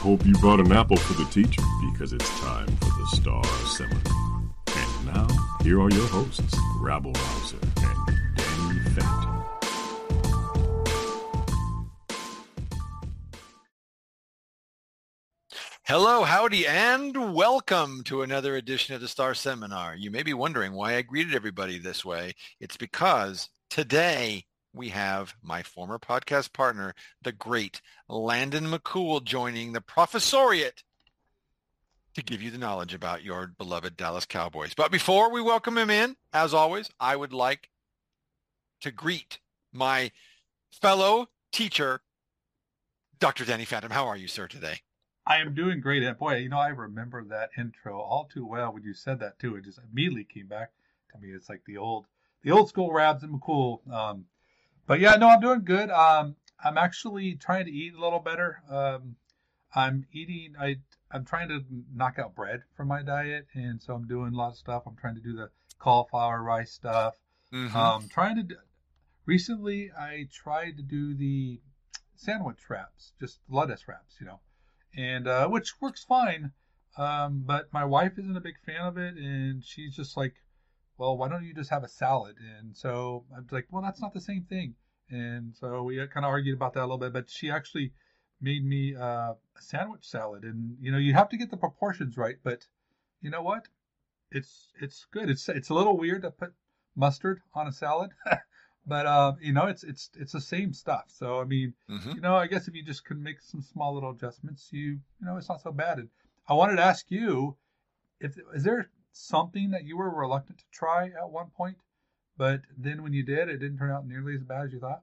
hope you brought an apple for the teacher because it's time for the Star Seminar. And now, here are your hosts, Rabble Rouser and Danny Phantom. Hello, howdy, and welcome to another edition of the Star Seminar. You may be wondering why I greeted everybody this way. It's because today we have my former podcast partner, the great Landon McCool, joining the professoriate to give you the knowledge about your beloved Dallas Cowboys. But before we welcome him in, as always, I would like to greet my fellow teacher, Dr. Danny Phantom. How are you, sir, today? I am doing great. And boy, you know, I remember that intro all too well when you said that too. It just immediately came back to me. It's like the old, the old school Rabs and McCool. Um, but yeah, no, I'm doing good. Um, I'm actually trying to eat a little better. Um, I'm eating. I I'm trying to knock out bread from my diet, and so I'm doing a lot of stuff. I'm trying to do the cauliflower rice stuff. Mm-hmm. Um, trying to. Do, recently, I tried to do the sandwich wraps, just lettuce wraps, you know, and uh, which works fine. Um, but my wife isn't a big fan of it, and she's just like, "Well, why don't you just have a salad?" And so I'm like, "Well, that's not the same thing." And so we kind of argued about that a little bit, but she actually made me uh, a sandwich salad, and you know, you have to get the proportions right, but you know what? It's it's good. It's it's a little weird to put mustard on a salad. But uh, you know, it's it's it's the same stuff. So I mean, Mhm. you know, I guess if you just can make some small little adjustments, you you know, it's not so bad. And I wanted to ask you, if is there something that you were reluctant to try at one point, but then when you did, it didn't turn out nearly as bad as you thought?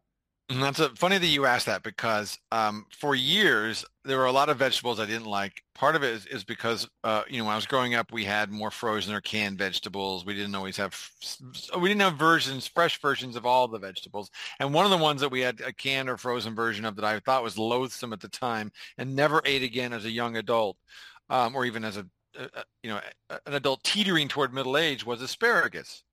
And that's a, funny that you asked that because um, for years there were a lot of vegetables I didn't like. Part of it is, is because uh, you know when I was growing up we had more frozen or canned vegetables. We didn't always have we didn't have versions, fresh versions of all the vegetables. And one of the ones that we had a canned or frozen version of that I thought was loathsome at the time and never ate again as a young adult, um, or even as a, a a- you know an adult teetering toward middle age was asparagus.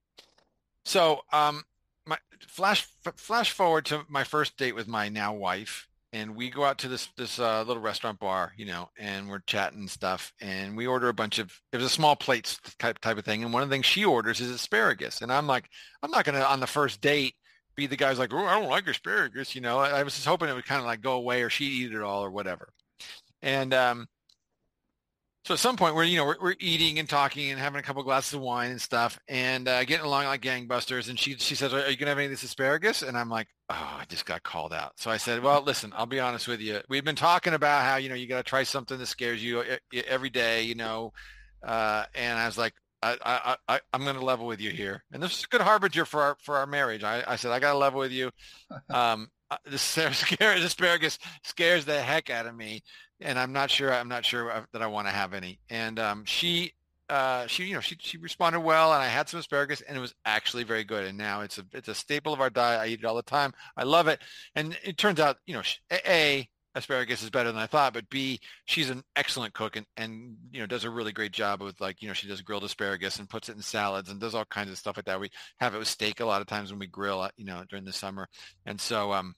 So um, my flash flash forward to my first date with my now wife and we go out to this this uh, little restaurant bar you know and we're chatting and stuff and we order a bunch of it was a small plates type type of thing and one of the things she orders is asparagus and i'm like i'm not gonna on the first date be the guy's like oh i don't like asparagus you know i, I was just hoping it would kind of like go away or she'd eat it all or whatever and um so at some point we're you know we're, we're eating and talking and having a couple glasses of wine and stuff and uh, getting along like gangbusters. And she she says are you gonna have any of this asparagus? And i'm like oh i just got called out. So i said well listen i'll be honest with you. We've been talking about how you know you got to try something that scares you e- every day you know uh, and i was like I, I, I, I'm going to level with you here, and this is a good harbinger for our for our marriage. I, I said I got to level with you. Um, uh, this asparagus scares the heck out of me, and I'm not sure I'm not sure that I want to have any. And um, she uh, she you know she she responded well, and I had some asparagus, and it was actually very good. And now it's a it's a staple of our diet. I eat it all the time. I love it, and it turns out you know a asparagus is better than I thought, but B, she's an excellent cook and, and, you know, does a really great job with like, you know, she does grilled asparagus and puts it in salads and does all kinds of stuff like that. We have it with steak a lot of times when we grill, uh, you know, during the summer. And so, um,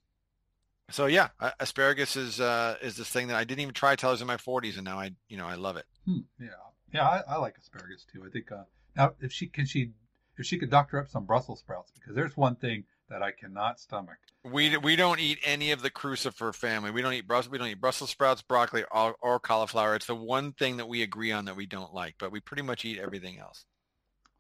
so yeah, asparagus is, uh, is this thing that I didn't even try till I was in my forties. And now I, you know, I love it. Hmm, yeah, yeah, I, I like asparagus too. I think uh, now if she can she if she could doctor up some Brussels sprouts because there's one thing that I cannot stomach. We, we don't eat any of the crucifer family. We don't eat Brussels. We don't eat Brussels sprouts, broccoli, or, or cauliflower. It's the one thing that we agree on that we don't like, but we pretty much eat everything else.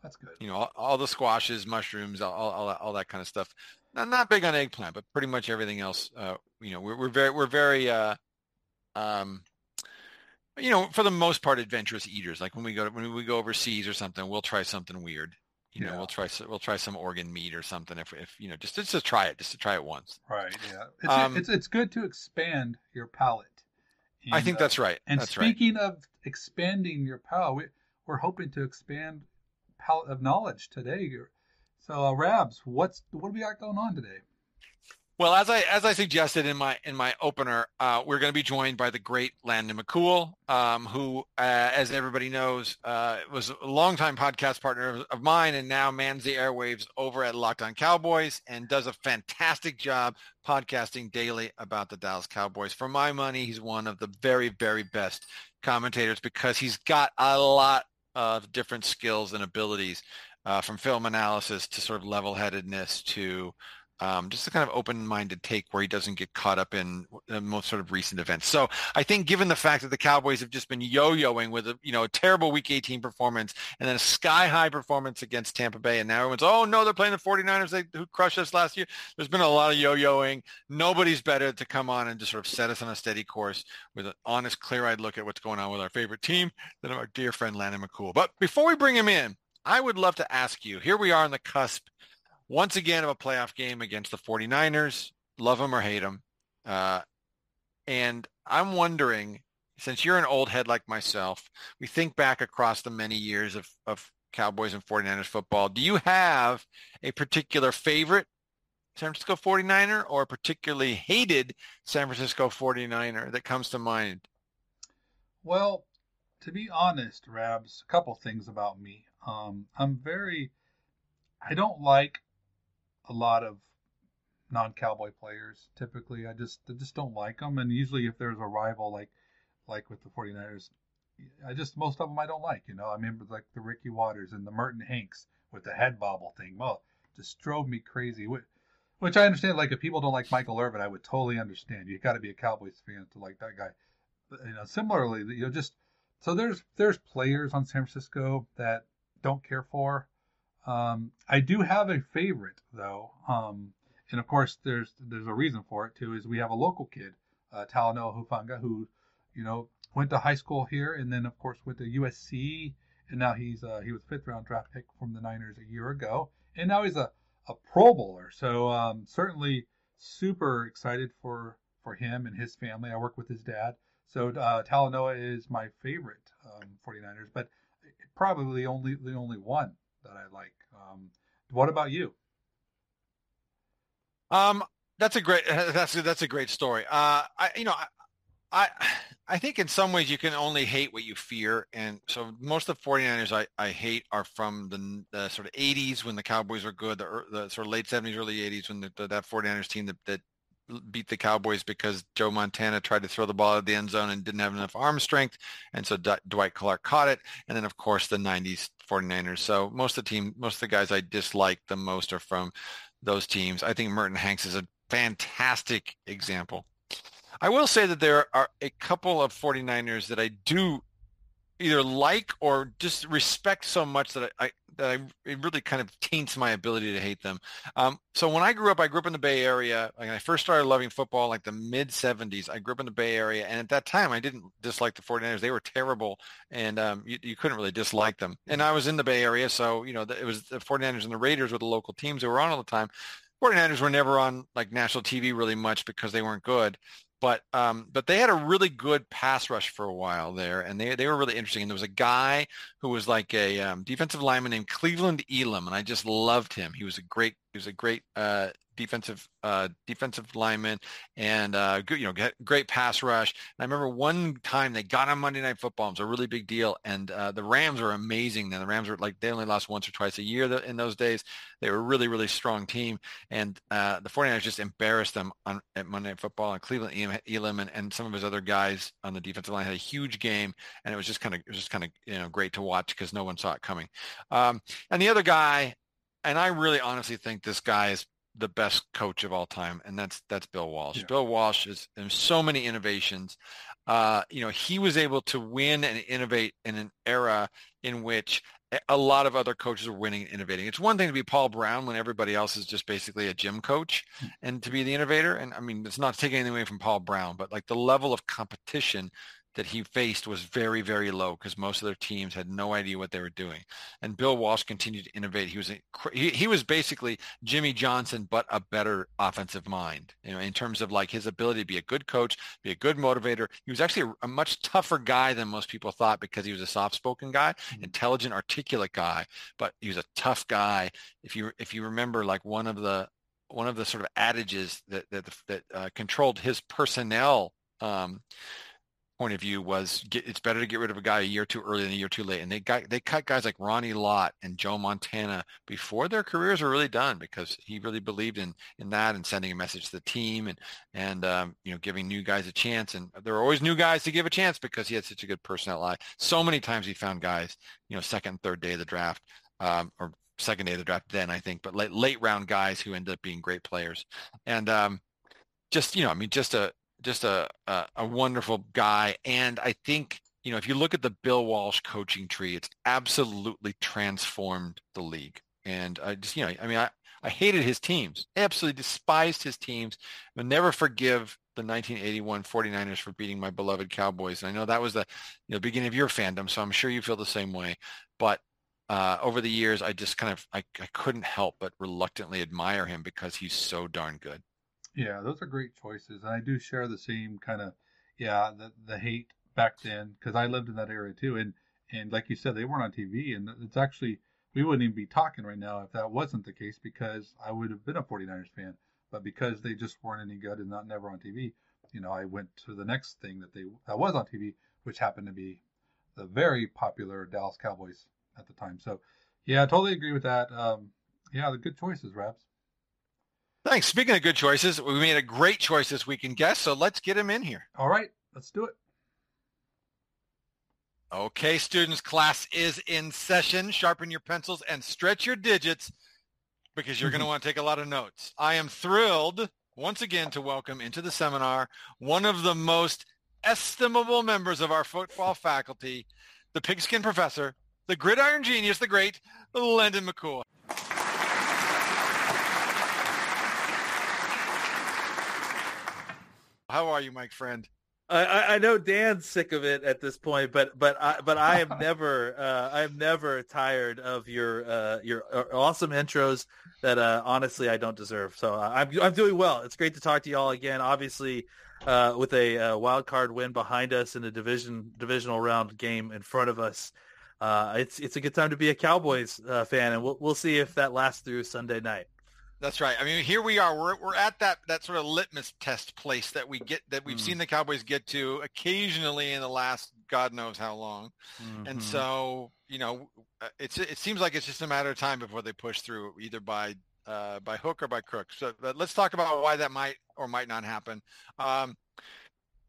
That's good. you know, all, all the squashes, mushrooms, all, all, all that kind of stuff. Not, not big on eggplant, but pretty much everything else. Uh, you know, we're, we're very, we're very, uh, um, you know, for the most part, adventurous eaters. Like when we go, when we go overseas or something, we'll try something weird. You know, Yeah. we'll try, we'll try some organ meat or something. If, if you know, just, just to try it, just to try it once. Right. Yeah. It's, Um, it's it's good to expand your palate. I think uh, that's right. And that's right. speaking of expanding your palate, we, we're hoping to expand palate of knowledge today. So, uh, Rabs, what's what do we got going on today? Well, as I as I suggested in my in my opener, uh, we're going to be joined by the great Landon McCool, um, who, uh, as everybody knows, uh, was a longtime podcast partner of, of, mine, and now mans the airwaves over at Locked On Cowboys, and does a fantastic job podcasting daily about the Dallas Cowboys. For my money, he's one of the very very best commentators because he's got a lot of different skills and abilities, uh, from film analysis to sort of level-headedness to um, just a kind of open-minded take where he doesn't get caught up in the most sort of recent events. So I think given the fact that the Cowboys have just been yo-yoing with a, you know, a terrible week 18 performance and then a sky-high performance against Tampa Bay and now everyone's, oh no, they're playing the 49ers they, who crushed us last year. There's been a lot of yo-yoing. Nobody's better to come on and just sort of set us on a steady course with an honest, clear-eyed look at what's going on with our favorite team than our dear friend Landon McCool. But before we bring him in, I would love to ask you, here we are on the cusp once again of a playoff game against the 49ers. Love them or hate them. Uh, and I'm wondering, since you're an old head like myself, we think back across the many years of, of Cowboys and 49ers football. Do you have a particular favorite San Francisco 49er or a particularly hated San Francisco 49er that comes to mind? Well, to be honest, Rabs, a couple things about me. Um, I'm very, I don't like a lot of non-cowboy players typically. I just I just don't like them and usually if there's a rival like like with the 49ers i just most of them i don't like you know? I remember like the ricky Watters and the merton hanks with the head bobble thing well just drove me crazy. Which i understand like if people don't like michael irvin i would totally understand. You got to be a cowboys fan to like that guy. But, you know similarly you know just so there's there's players on san francisco that don't care for um, I do have a favorite though, um, and of course there's there's a reason for it too. Is we have a local kid, uh, Talanoa Hufanga, who, you know, went to high school here, and then of course went to USC, and now he's uh, he was fifth round draft pick from the Niners a year ago, and now he's a, a Pro Bowler. So um, certainly super excited for for him and his family. I work with his dad, so uh, Talanoa is my favorite um, 49ers, but probably only the only one that I like. Um, what about you? Um, that's a great that's a, that's a great story. Uh, I you know I, I I think in some ways you can only hate what you fear, and so most of the 49ers I, I hate are from the, the sort of 80s when the Cowboys were good, the, the sort of late 70s, early 80s when the, the, that 49ers team that, that beat the Cowboys because Joe Montana tried to throw the ball at the end zone and didn't have enough arm strength. And so D- Dwight Clark caught it. And then, of course, the 90s 49ers. So most of the team, most of the guys I dislike the most are from those teams. I think Merton Hanks is a fantastic example. I will say that there are a couple of 49ers that I do either like or just respect so much that I, I that I, it really kind of taints my ability to hate them. Um, so when I grew up, I grew up in the Bay Area. Like I first started loving football like the mid 70s. I grew up in the Bay Area. And at that time, I didn't dislike the 49ers. They were terrible. And um, you, you, couldn't really dislike them. And I was in the Bay Area. So, you know, it was the 49ers and the Raiders were the local teams that were on all the time. 49ers were never on like national TV really much because they weren't good but um, but they had a really good pass rush for a while there, and they they were really interesting. And there was a guy who was like a um, defensive lineman named Cleveland Elam, and I just loved him. He was a great he was a great uh, defensive uh, defensive lineman and uh, good, you know, great pass rush. And I remember one time they got on Monday Night Football. It was a really big deal, and uh, the Rams were amazing. Then the Rams were like they only lost once or twice a year in those days. They were a really really strong team, and uh, the 49ers just embarrassed them on at Monday Night Football. And Cleveland Elam and, and some of his other guys on the defensive line had a huge game, and it was just kind of just kind of you know great to watch because no one saw it coming. Um, and the other guy and I really honestly think this guy is the best coach of all time, and that's that's Bill Walsh. Yeah. Bill Walsh is in so many innovations. Uh, you know, he was able to win and innovate in an era in which a lot of other coaches are winning and innovating. It's one thing to be Paul Brown when everybody else is just basically a gym coach hmm. and to be the innovator. And I mean, it's not taking anything away from Paul Brown, but like the level of competition that he faced was very, very low because most of their teams had no idea what they were doing. And Bill Walsh continued to innovate. He was he, he was basically Jimmy Johnson, but a better offensive mind. You know, in terms of like his ability to be a good coach, be a good motivator. He was actually a, a much tougher guy than most people thought because he was a soft-spoken guy, mm-hmm. intelligent, articulate guy, but he was a tough guy. If you if you remember, like one of the one of the sort of adages that that that uh, controlled his personnel um, point of view was get, it's better to get rid of a guy a year too early than a year too late. And they got they cut guys like Ronnie Lott and Joe Montana before their careers were really done because he really believed in in that and sending a message to the team and and um, you know giving new guys a chance. And there were always new guys to give a chance because he had such a good personnel eye. So many times he found guys you know second third day of the draft um, or second day of the draft then I think, but late late round guys who ended up being great players. And um, just you know, I mean, just a just a, a, a wonderful guy. And I think, you know, if you look at the Bill Walsh coaching tree, it's absolutely transformed the league. And I just, you know, I mean, I, I hated his teams. Absolutely despised his teams. I'll never forgive the 1981 49ers for beating my beloved Cowboys. And I know that was the you know, beginning of your fandom, so I'm sure you feel the same way. But uh, over the years, I just kind of I, I couldn't help but reluctantly admire him because he's so darn good. Yeah, those are great choices, and I do share the same kind of yeah the the hate back then because I lived in that area too, and and like you said, they weren't on TV, and it's actually we wouldn't even be talking right now if that wasn't the case because I would have been a 49ers fan, but because they just weren't any good and not never on TV, you know, I went to the next thing that they that was on TV, which happened to be the very popular Dallas Cowboys at the time. So yeah, I totally agree with that. Um, yeah, the good choices, Rabs. Thanks. Speaking of good choices, we made a great choice this week in guest, so let's get him in here. All right, let's do it. Okay, students, class is in session. Sharpen your pencils and stretch your digits because you're going to mm-hmm. want to take a lot of notes. I am thrilled once again to welcome into the seminar one of the most estimable members of our football faculty, the pigskin professor, the gridiron genius, the great Landon McCool. How are you, Mike friend? I, I know Dan's sick of it at this point, but but I but I am never uh, I am never tired of your uh, your uh, awesome intros that uh, honestly I don't deserve. So uh, I'm I'm doing well. It's great to talk to you all again. Obviously, uh, with a, a wild card win behind us and a division divisional round game in front of us, it's it's a good time to be a Cowboys fan, and we'll we'll see if that lasts through Sunday night. That's right. I mean, here we are. We're we're at that that sort of litmus test place that we get that we've mm. seen the Cowboys get to occasionally in the last God knows how long, mm-hmm. and so you know, uh, it's it seems like it's just a matter of time before they push through either by uh, by hook or by crook. So but let's talk about why that might or might not happen. Um,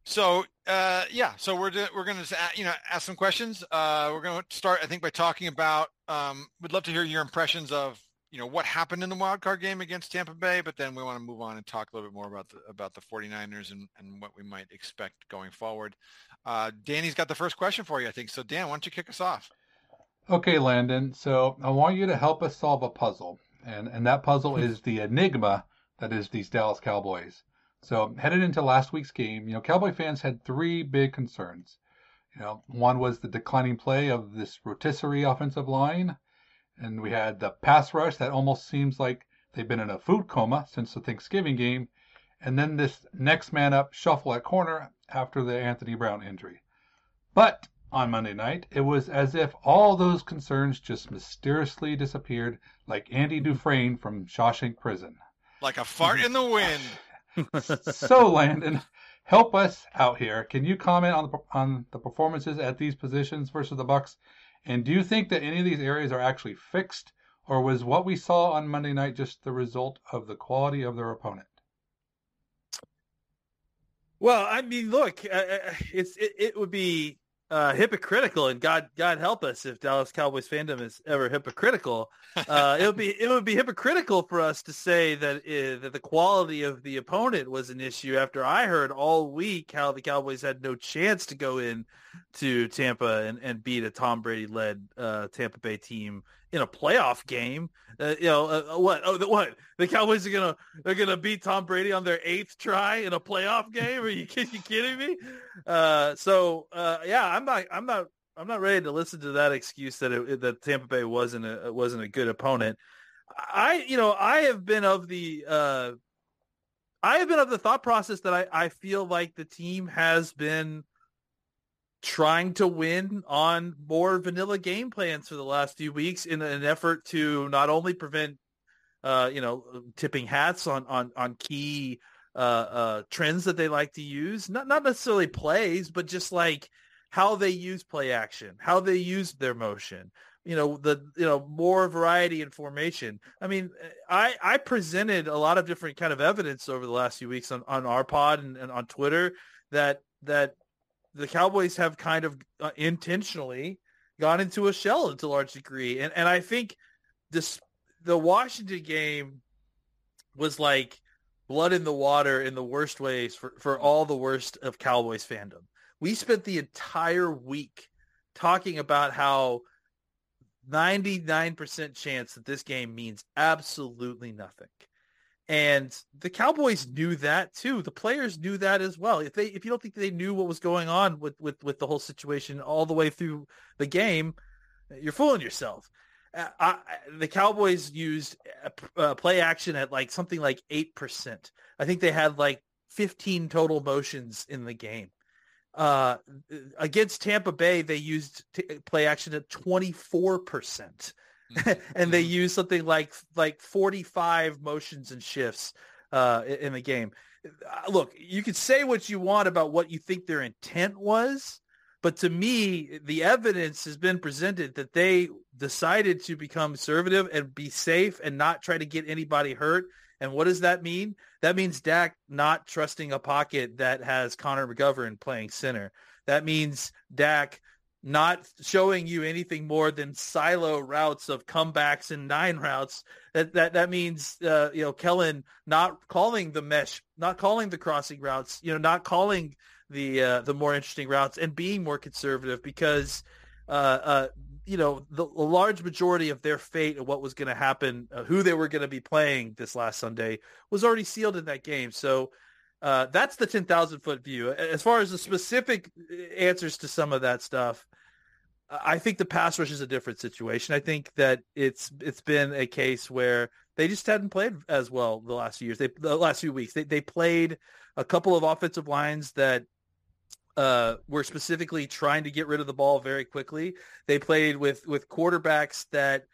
so uh, yeah, so we're we're going to you know ask some questions. Uh, we're going to start, I think, by talking about. Um, we'd love to hear your impressions of you know what happened in the wild card game against Tampa Bay, but then we want to move on and talk a little bit more about the about the 49ers and, and what we might expect going forward. Uh, Danny's got the first question for you, I think. So Dan, why don't you kick us off? Okay, Landon. So I want you to help us solve a puzzle, and and that puzzle hmm. is the enigma that is these Dallas Cowboys. So headed into last week's game, you know, Cowboy fans had three big concerns. You know, one was the declining play of this rotisserie offensive line. And we had the pass rush that almost seems like they've been in a food coma since the Thanksgiving game. And then this next man up shuffle at corner after the Anthony Brown injury. But on Monday night, it was as if all those concerns just mysteriously disappeared like Andy Dufresne from Shawshank Prison. Like a fart in the wind. so, Landon, help us out here. Can you comment on the on the performances at these positions versus the Bucs and do you think that any of these areas are actually fixed, or was what we saw on Monday night just the result of the quality of their opponent? Well, I mean, look, uh, uh it's it, it would be uh, hypocritical, and God God help us if Dallas Cowboys fandom is ever hypocritical. Uh, it would be it would be hypocritical for us to say that uh, that the quality of the opponent was an issue. After I heard all week how the Cowboys had no chance to go in to Tampa and, and beat a Tom Brady led uh, Tampa Bay team in a playoff game. Uh, you know uh, uh what? Oh, the, what? The Cowboys are gonna they're gonna beat Tom Brady on their eighth try in a playoff game? Are you, you kidding me? Uh, so uh, yeah, I'm not I'm not I'm not ready to listen to that excuse that it, that Tampa Bay wasn't a wasn't a good opponent. I you know I have been of the uh, I have been of the thought process that I, I feel like the team has been trying to win on more vanilla game plans for the last few weeks in an effort to not only prevent uh, you know, tipping hats on on on key uh, uh, trends that they like to use. Not not necessarily plays, but just like how they use play action, how they use their motion. You know, the you know more variety in formation. I mean, I I presented a lot of different kind of evidence over the last few weeks on on our pod and, and on Twitter that that the Cowboys have kind of uh, intentionally gone into a shell to a large degree, and and I think this the Washington game was like blood in the water in the worst ways for, for all the worst of Cowboys fandom. We spent the entire week talking about how 99% chance that this game means absolutely nothing. And the Cowboys knew that too. The players knew that as well. If they if you don't think they knew what was going on with with with the whole situation all the way through the game, you're fooling yourself. Uh, I, the Cowboys used uh, play action at like something like 8%. I think they had like 15 total motions in the game. Uh, against Tampa Bay, they used t- play action at 24%. Mm-hmm. and they used something like like 45 motions and shifts uh, in the game. Uh, look, you can say what you want about what you think their intent was, but to me, the evidence has been presented that they decided to become conservative and be safe and not try to get anybody hurt. And what does that mean? That means Dak not trusting a pocket that has Connor McGovern playing center. That means Dak not showing you anything more than silo routes of comebacks and nine routes. That that that means uh, you know Kellen not calling the mesh, not calling the crossing routes, you know, not calling the uh, the more interesting routes and being more conservative because uh, uh, you know the, the, large majority of their fate and what was going to happen, uh, who they were going to be playing this last Sunday was already sealed in that game. So uh, that's the ten thousand foot view. As far as the specific answers to some of that stuff, I think the pass rush is a different situation. I think that it's it's been a case where they just hadn't played as well the last few years. They the last few weeks they they played a couple of offensive lines that uh, were specifically trying to get rid of the ball very quickly. They played with with quarterbacks that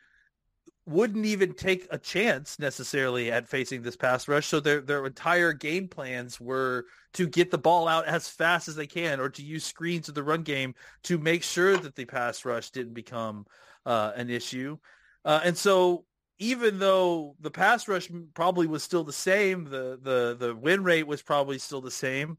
wouldn't even take a chance necessarily at facing this pass rush. So their their entire game plans were to get the ball out as fast as they can, or to use screens of the run game to make sure that the pass rush didn't become uh, an issue. Uh, and so even though the pass rush probably was still the same, the the the win rate was probably still the same.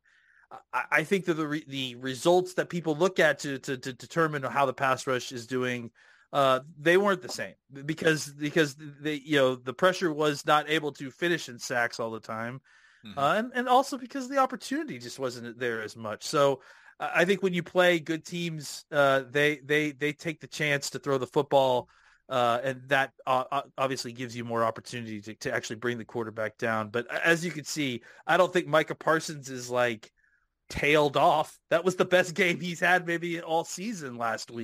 I, think that the re- the results that people look at to, to, to determine how the pass rush is doing, uh, they weren't the same because because they you know the pressure was not able to finish in sacks all the time, mm-hmm. uh, and and also because the opportunity just wasn't there as much. So I think when you play good teams, uh, they they they take the chance to throw the football. Uh, and that uh, obviously gives you more opportunity to, to actually bring the quarterback down. But as you can see, I don't think Micah Parsons is like tailed off. That was the best game he's had maybe all season last mm-hmm.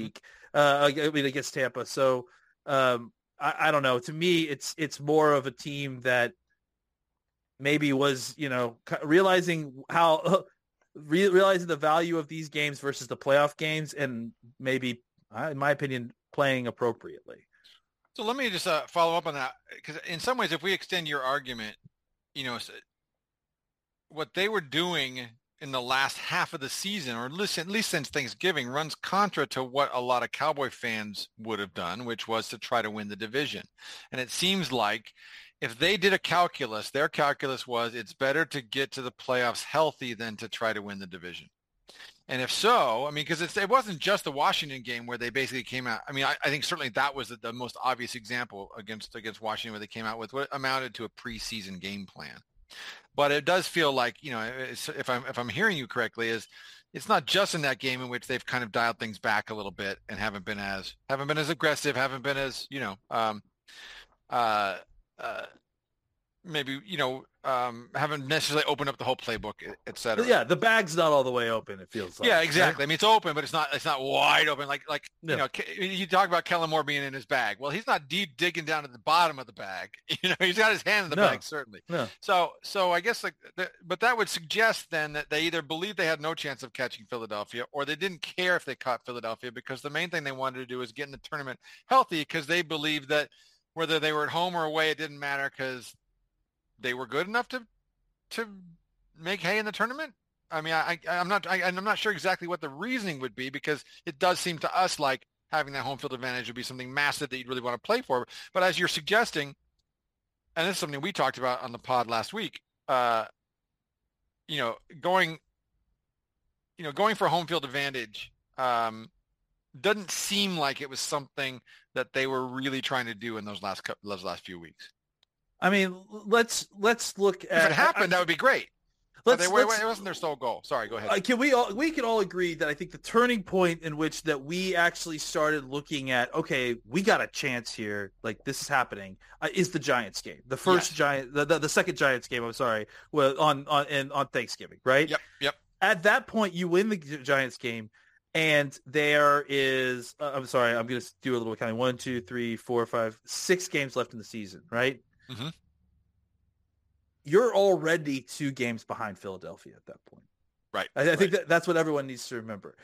Uh, I mean against Tampa. So um, I, I, don't know. To me, it's it's more of a team that maybe was you know realizing how re- realizing the value of these games versus the playoff games, and maybe, in my opinion, playing appropriately. So let me just uh, follow up on that because in some ways, if we extend your argument, you know, what they were doing in the last half of the season, or at least, at least since Thanksgiving, runs contra to what a lot of Cowboy fans would have done, which was to try to win the division. And it seems like if they did a calculus, their calculus was it's better to get to the playoffs healthy than to try to win the division. And if so, I mean, because it wasn't just the Washington game where they basically came out. I mean, I, I think certainly that was the, the, most obvious example against against Washington where they came out with what amounted to a preseason game plan. But it does feel like you know, if I'm if I'm hearing you correctly, is it's not just in that game in which they've kind of dialed things back a little bit and haven't been as haven't been as aggressive, haven't been as you know, um, uh, uh, maybe you know um, haven't necessarily opened up the whole playbook, etc. Yeah, the bag's not all the way open. It feels like. Yeah, exactly. Right? I mean, it's open, but it's not. It's not wide open. Like, like you know, you talk about Kellen Moore being in his bag. Well, he's not deep digging down at the bottom of the bag. You know, he's got his hand in the no. bag certainly. No. So, so I guess like, the, but that would suggest then that they either believed they had no chance of catching Philadelphia, or they didn't care if they caught Philadelphia because the main thing they wanted to do was get in the tournament healthy because they believed that whether they were at home or away, it didn't matter because they were good enough to to make hay in the tournament. I mean, I, I am not I, I'm not sure exactly what the reasoning would be because it does seem to us like having that home field advantage would be something massive that you'd really want to play for. But as you're suggesting, and this is something we talked about on the pod last week, uh, you know, going, you know, going for home field advantage um, doesn't seem like it was something that they were really trying to do in those last couple, those last few weeks. I mean, let's let's look at. If it happened, I, that would be great. Let's, they, let's, it wasn't their sole goal. Sorry, go ahead. Uh, can we all we can all agree that I think the turning point in which that we actually started looking at okay, we got a chance here, like this is happening, uh, is the Giants game, the first yes. Giant, the, the, the second Giants game. I'm sorry, well on on and on Thanksgiving, right? Yep, yep. At that point, you win the Giants game, and there is uh, I'm sorry, I'm going to do a little counting. One, two, three, four, five, six games left in the season, right? Mm-hmm you're already two games behind Philadelphia at that point. Right. I, I right. think that that's what everyone needs to remember.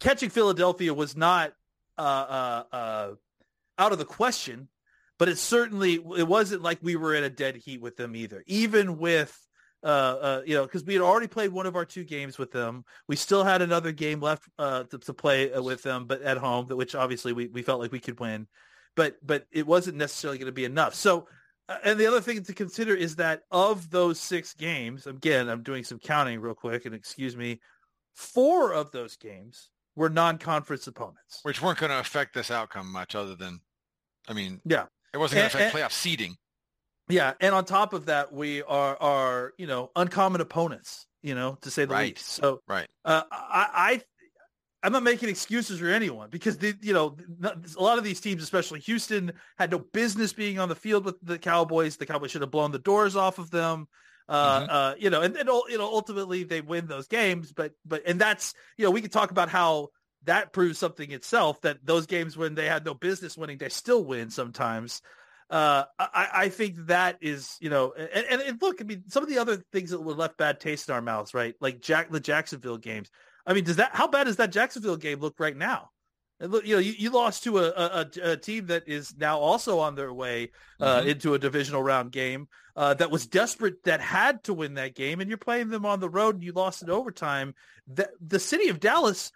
Catching Philadelphia was not uh, uh, uh, out of the question, but it certainly it wasn't like we were in a dead heat with them either. Even with uh, uh, you know, because we had already played one of our two games with them. We still had another game left uh, to, to play with them, but at home, which obviously we, we felt like we could win. But but it wasn't necessarily going to be enough. So and the other thing to consider is that of those six games, again, I'm doing some counting real quick, and excuse me, four of those games were non-conference opponents, which weren't going to affect this outcome much, other than, I mean, yeah, it wasn't going to affect and, playoff seeding. Yeah, and on top of that, we are are you know uncommon opponents, you know, to say the right. least. So, right, uh, I I'm not making excuses for anyone because the, you know a lot of these teams, especially Houston, had no business being on the field with the Cowboys. The Cowboys should have blown the doors off of them. Uh, mm-hmm. uh, you know, and then you know ultimately they win those games, but but and that's you know we could talk about how that proves something itself that those games when they had no business winning, they still win sometimes. Uh, I, I think that is, you know, and, and, and look, I mean, some of the other things that were left bad taste in our mouths, right? Like Jack, the Jacksonville games I mean, does that how bad does that Jacksonville game look right now? Look, you know, you, you lost to a, a, a, team that is now also on their way uh, mm-hmm. into a divisional round game uh, that was desperate, that had to win that game, and you're playing them on the road, and you lost in overtime. The, the city of Dallas,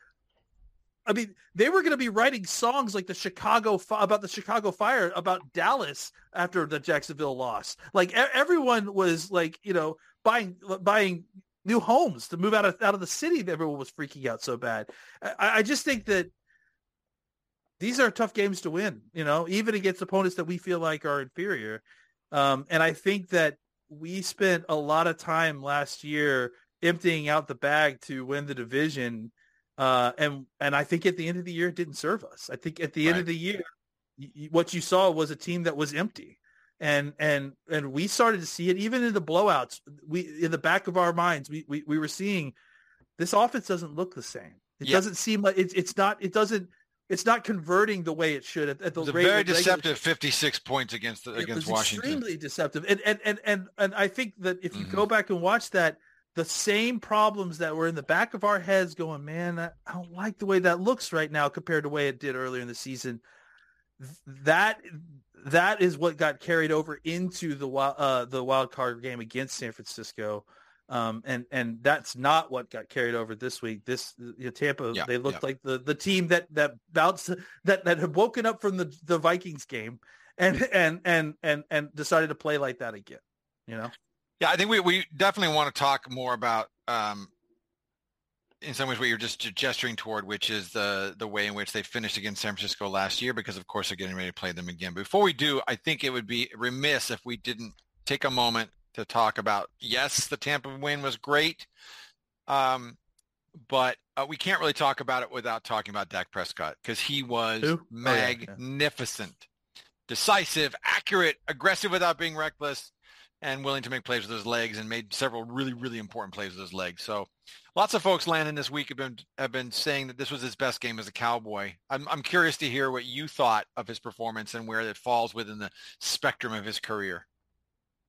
I mean, they were going to be writing songs like the Chicago about the Chicago Fire about Dallas after the Jacksonville loss. Like everyone was like, you know, buying buying new homes to move out of out of the city. Everyone was freaking out so bad. I, I just think that these are tough games to win. You know, even against opponents that we feel like are inferior. Um, and I think that we spent a lot of time last year emptying out the bag to win the division. Uh, and and I think at the end of the year, it didn't serve us. I think at the right. end of the year, what you saw was a team that was empty and and and we started to see it even in the blowouts we in the back of our minds we we, we were seeing this offense doesn't look the same it doesn't seem like it's it's not it doesn't it's not converting the way it should at, at the it rate very deceptive 56 points against the, against Washington. Extremely deceptive. And, and and and and I think that if you mm-hmm. go back and watch that, the same problems that were in the back of our heads going, man, I don't like the way that looks right now compared to the way it did earlier in the season. That that is what got carried over into the uh, the wild card game against San Francisco. Um, and and that's not what got carried over this week. This you know, Tampa, yeah, they looked yeah. like the the team that that bounced that that had woken up from the the Vikings game, and and and and and decided to play like that again. You know. Yeah, I think we we definitely want to talk more about um, in some ways what you're just gesturing toward, which is the the way in which they finished against San Francisco last year, because of course they're getting ready to play them again. Before we do, I think it would be remiss if we didn't take a moment to talk about. Yes, the Tampa win was great, um, but uh, we can't really talk about it without talking about Dak Prescott because he was Who? magnificent, oh, yeah, yeah. decisive, accurate, aggressive without being reckless and willing to make plays with his legs and made several really, really important plays with his legs. So lots of folks Landon this week have been have been saying that this was his best game as a cowboy. I'm I'm curious to hear what you thought of his performance and where it falls within the spectrum of his career.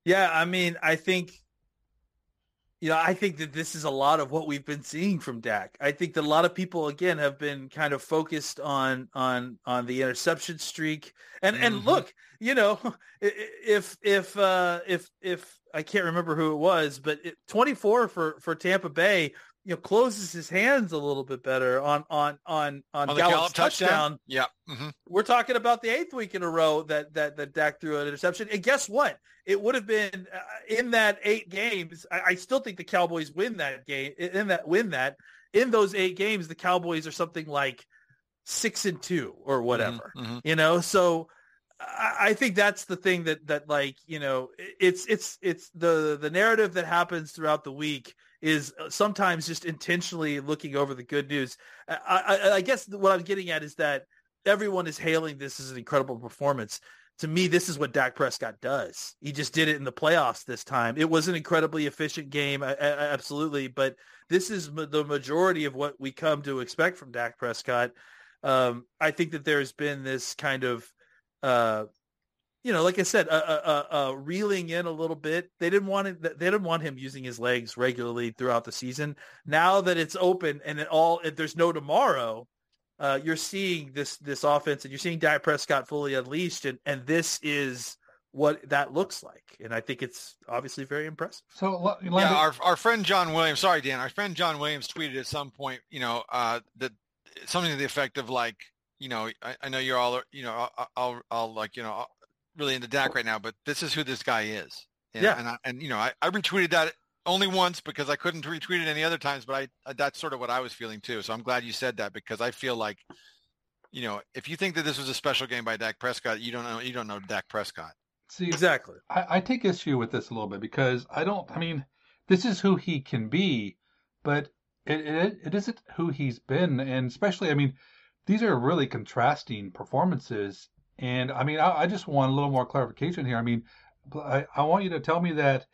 Yeah, I mean, I think you know, I think that this is a lot of what we've been seeing from Dak. I think that a lot of people again have been kind of focused on on on the interception streak. And mm-hmm. and look, you know, if if uh if if I can't remember who it was, but it, 24 for for Tampa Bay you know closes his hands a little bit better on on on on, on Gallup's Gallup touchdown. touchdown. Yeah, mm-hmm. we're talking about the eighth week in a row that that that Dak threw an interception. And guess what? It would have been uh, in that eight games. I, I, still think the Cowboys win that game. In that win that in those eight games, the Cowboys are something like six and two or whatever. Mm-hmm. mm-hmm. You know, so. I think that's the thing that that like you know it's it's it's the the narrative that happens throughout the week is uh, sometimes just intentionally looking over the good news. I, I, I guess what I'm getting at is that everyone is hailing this as an incredible performance. To me, this is what Dak Prescott does. He just did it in the playoffs this time. It was an incredibly efficient game, absolutely, but this is the majority of what we come to expect from Dak Prescott. Um, I think that there's been this kind of uh, you know, like I said, uh, uh, uh, reeling in a little bit. They didn't want it. They didn't want him using his legs regularly throughout the season. Now that it's open and it all, if there's no tomorrow, uh, you're seeing this this offense and you're seeing Dak Prescott fully unleashed, and and this is what that looks like. And I think it's obviously very impressive. So yeah, our our friend John Williams, sorry Dan, our friend John Williams tweeted at some point, you know, uh, that something to the effect of like, you know, I, I know you're all, you know, I'll, I'll, I'll like, you know, really into Dak right now, but this is who this guy is. And, yeah. And I, and you know, I, I retweeted that only once because I couldn't retweet it any other times, but I, that's sort of what I was feeling too. So I'm glad you said that because I feel like, you know, if you think that this was a special game by Dak Prescott, you don't know, you don't know Dak Prescott. See, exactly. I, I take issue with this a little bit because I don't, I mean, this is who he can be, but it, it, it isn't who he's been. And especially, I mean, these are really contrasting performances and I mean, I, I just want a little more clarification here. I mean, I, I want you to tell me that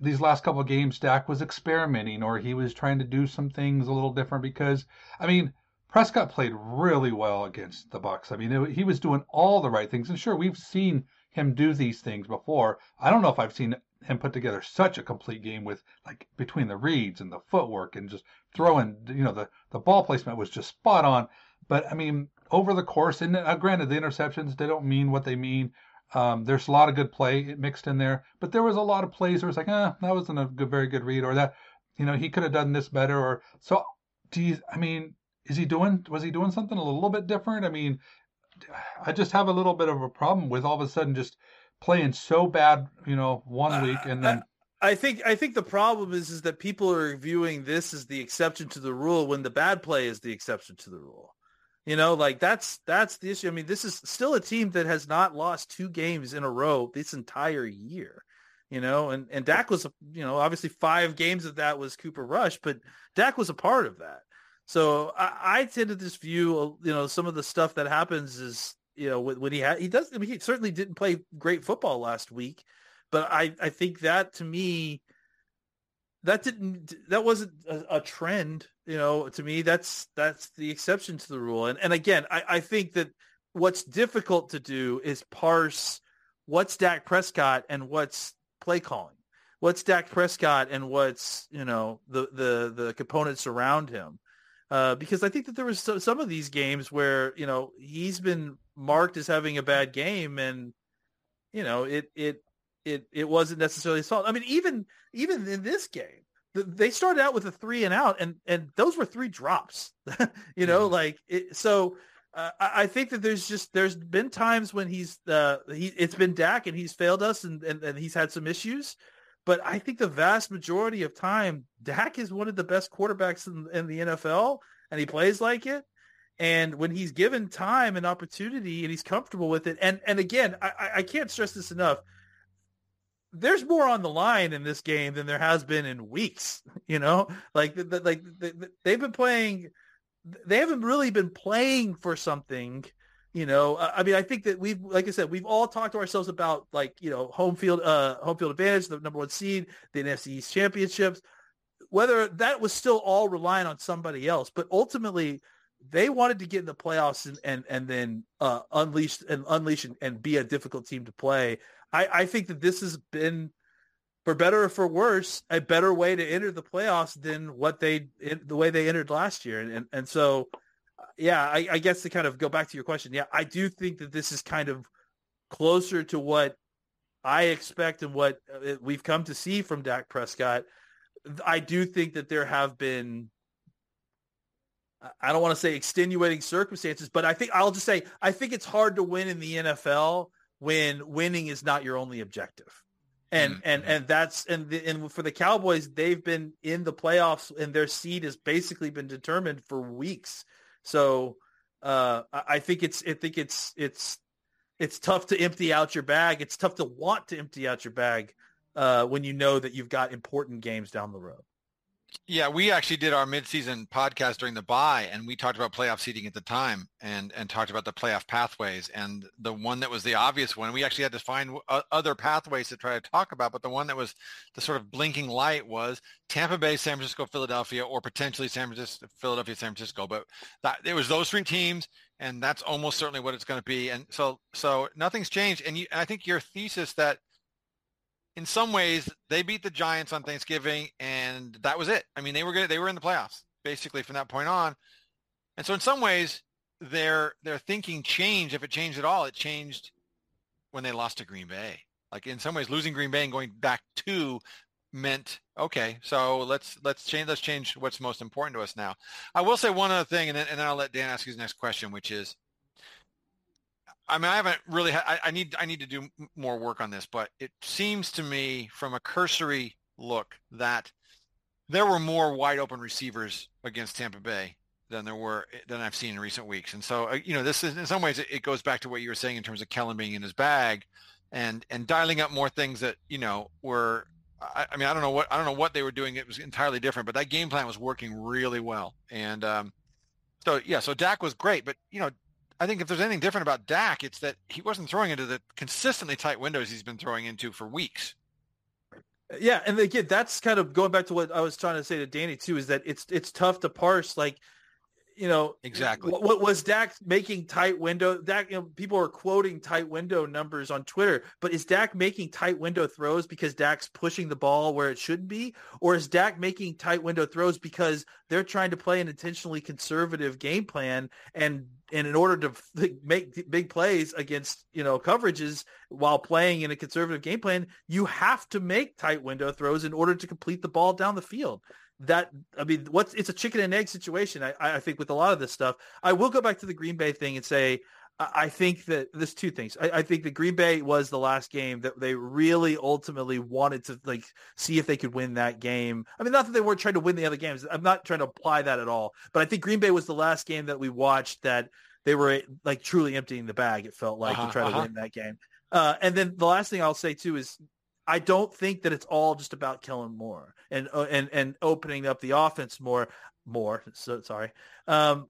these last couple of games, Dak was experimenting or he was trying to do some things a little different because, I mean, Prescott played really well against the Bucs. I mean, it, he was doing all the right things, and sure, we've seen him do these things before. I don't know if I've seen him put together such a complete game with like between the reads and the footwork and just throwing, you know, the the ball placement was just spot on. But I mean, over the course, and uh, granted, the interceptions they don't mean what they mean. Um, there's a lot of good play mixed in there, but there was a lot of plays where it's like, eh, that wasn't a good, very good read, or that, you know, he could have done this better, or so. Do you, I mean, is he doing? Was he doing something a little bit different? I mean, I just have a little bit of a problem with all of a sudden just playing so bad, you know, one week and then. I think I think the problem is is that people are viewing this as the exception to the rule when the bad play is the exception to the rule. You know, like that's that's the issue. I mean, this is still a team that has not lost two games in a row this entire year. You know, and and Dak was, you know, obviously five games of that was Cooper Rush, but Dak was a part of that. So I, I tend to just view, uh, you know, some of the stuff that happens is, you know, when, when he had, he does, I mean, he certainly didn't play great football last week, but I, I think that to me, that didn't, that wasn't a, a trend you know, to me, that's that's the exception to the rule. And and again, I, I think that what's difficult to do is parse what's Dak Prescott and what's play calling. What's Dak Prescott and what's you know the the the components around him. Uh, because I think that there was so, some of these games where you know he's been marked as having a bad game, and you know it it it it wasn't necessarily solved. I mean, even even in this game, they started out with a three and out and and those were three drops you know mm-hmm. like it, so uh, I think that there's just there's been times when he's uh he it's been Dak and he's failed us and, and and he's had some issues but I think the vast majority of time Dak is one of the best quarterbacks in, in the NFL and he plays like it and when he's given time and opportunity and he's comfortable with it and and again I, I can't stress this enough there's more on the line in this game than there has been in weeks. You know, like the, the, like the, they've been playing. They haven't really been playing for something. You know, I mean, I think that we've, like I said, we've all talked to ourselves about like you know home field, uh, home field advantage, the number one seed, the NFC East championships. Whether that was still all relying on somebody else, but ultimately they wanted to get in the playoffs and and, and then uh, unleash and unleash and, and be a difficult team to play. I, I think that this has been for better or for worse, a better way to enter the playoffs than what they the way they entered last year. And and, and so, yeah, I, I guess to kind of go back to your question, yeah, I do think that this is kind of closer to what I expect and what uh, we've come to see from Dak Prescott. I do think that there have been I don't want to say extenuating circumstances, but I think I'll just say I think it's hard to win in the NFL when winning is not your only objective. And mm-hmm. and and that's and the, and for the Cowboys, they've been in the playoffs and their seed has basically been determined for weeks. So uh, I think it's I think it's it's it's tough to empty out your bag. It's tough to want to empty out your bag uh, when you know that you've got important games down the road. Yeah, we actually did our midseason podcast during the bye, and we talked about playoff seeding at the time, and and talked about the playoff pathways. And the one that was the obvious one, we actually had to find other pathways to try to talk about. But the one that was the sort of blinking light was Tampa Bay, San Francisco, Philadelphia, or potentially San Francisco, Philadelphia, San Francisco. But that it was those three teams, and that's almost certainly what it's going to be. And so so nothing's changed. And, you, and I think your thesis that in some ways they beat the Giants on Thanksgiving and that was it. I mean, they were good. They were in the playoffs basically from that point on. And so in some ways their, their thinking changed. If it changed at all, it changed when they lost to Green Bay. Like in some ways losing Green Bay and going back to meant, okay, so let's, let's change, let's change what's most important to us now. I will say one other thing and then, and then I'll let Dan ask his next question, which is, I mean, I haven't really. I, I, need. I need to do more work on this, but it seems to me, from a cursory look, that there were more wide open receivers against Tampa Bay than there were than I've seen in recent weeks. And so, uh, you know, this is in some ways it, it goes back to what you were saying in terms of Kellen being in his bag, and and dialing up more things that you know were. I, I mean, I don't know what I don't know what they were doing. It was entirely different, but that game plan was working really well. And um, so yeah, so Dak was great, but you know, I think if there's anything different about Dak, it's that he wasn't throwing into the consistently tight windows he's been throwing into for weeks. Yeah, and again, that's kind of going back to what I was trying to say to Danny too, is that it's it's tough to parse like you know exactly. what, what, was Dak making tight window Dak you know people are quoting tight window numbers on Twitter but is Dak making tight window throws because Dak's pushing the ball where it should be? Or is Dak making tight window throws because they're trying to play an intentionally conservative game plan and and in order to make big plays against you know coverages while playing in a conservative game plan you have to make tight window throws in order to complete the ball down the field that I mean, what's it's a chicken and egg situation. I, I think with a lot of this stuff, I will go back to the Green Bay thing and say I think that there's two things. I, I, think the Green Bay was the last game that they really ultimately wanted to like see if they could win that game. I mean, not that they weren't trying to win the other games. I'm not trying to apply that at all. But I think Green Bay was the last game that we watched that they were like truly emptying the bag. It felt like uh-huh, to try uh-huh. to win that game. Uh, and then the last thing I'll say too is I don't think that it's all just about Kellen Moore and uh, and and opening up the offense more more. So sorry. Um,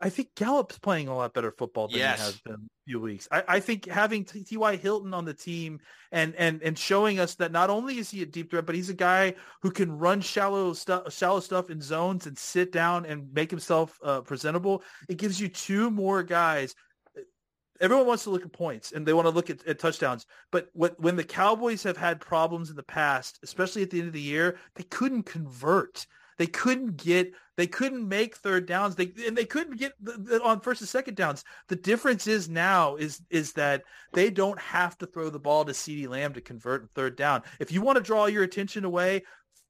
I think Gallup's playing a lot better football than yes. he has been a few weeks. I, I think having T.Y. Hilton on the team and and and showing us that not only is he a deep threat, but he's a guy who can run shallow stuff, shallow stuff in zones and sit down and make himself uh, presentable. It gives you two more guys everyone wants to look at points and they want to look at, at touchdowns. But what, when the Cowboys have had problems in the past, especially at the end of the year, they couldn't convert. They couldn't get, they couldn't make third downs. They and they couldn't get the, the, on first and second downs. The difference is now is is that they don't have to throw the ball to CeeDee Lamb to convert third down. If you want to draw your attention away,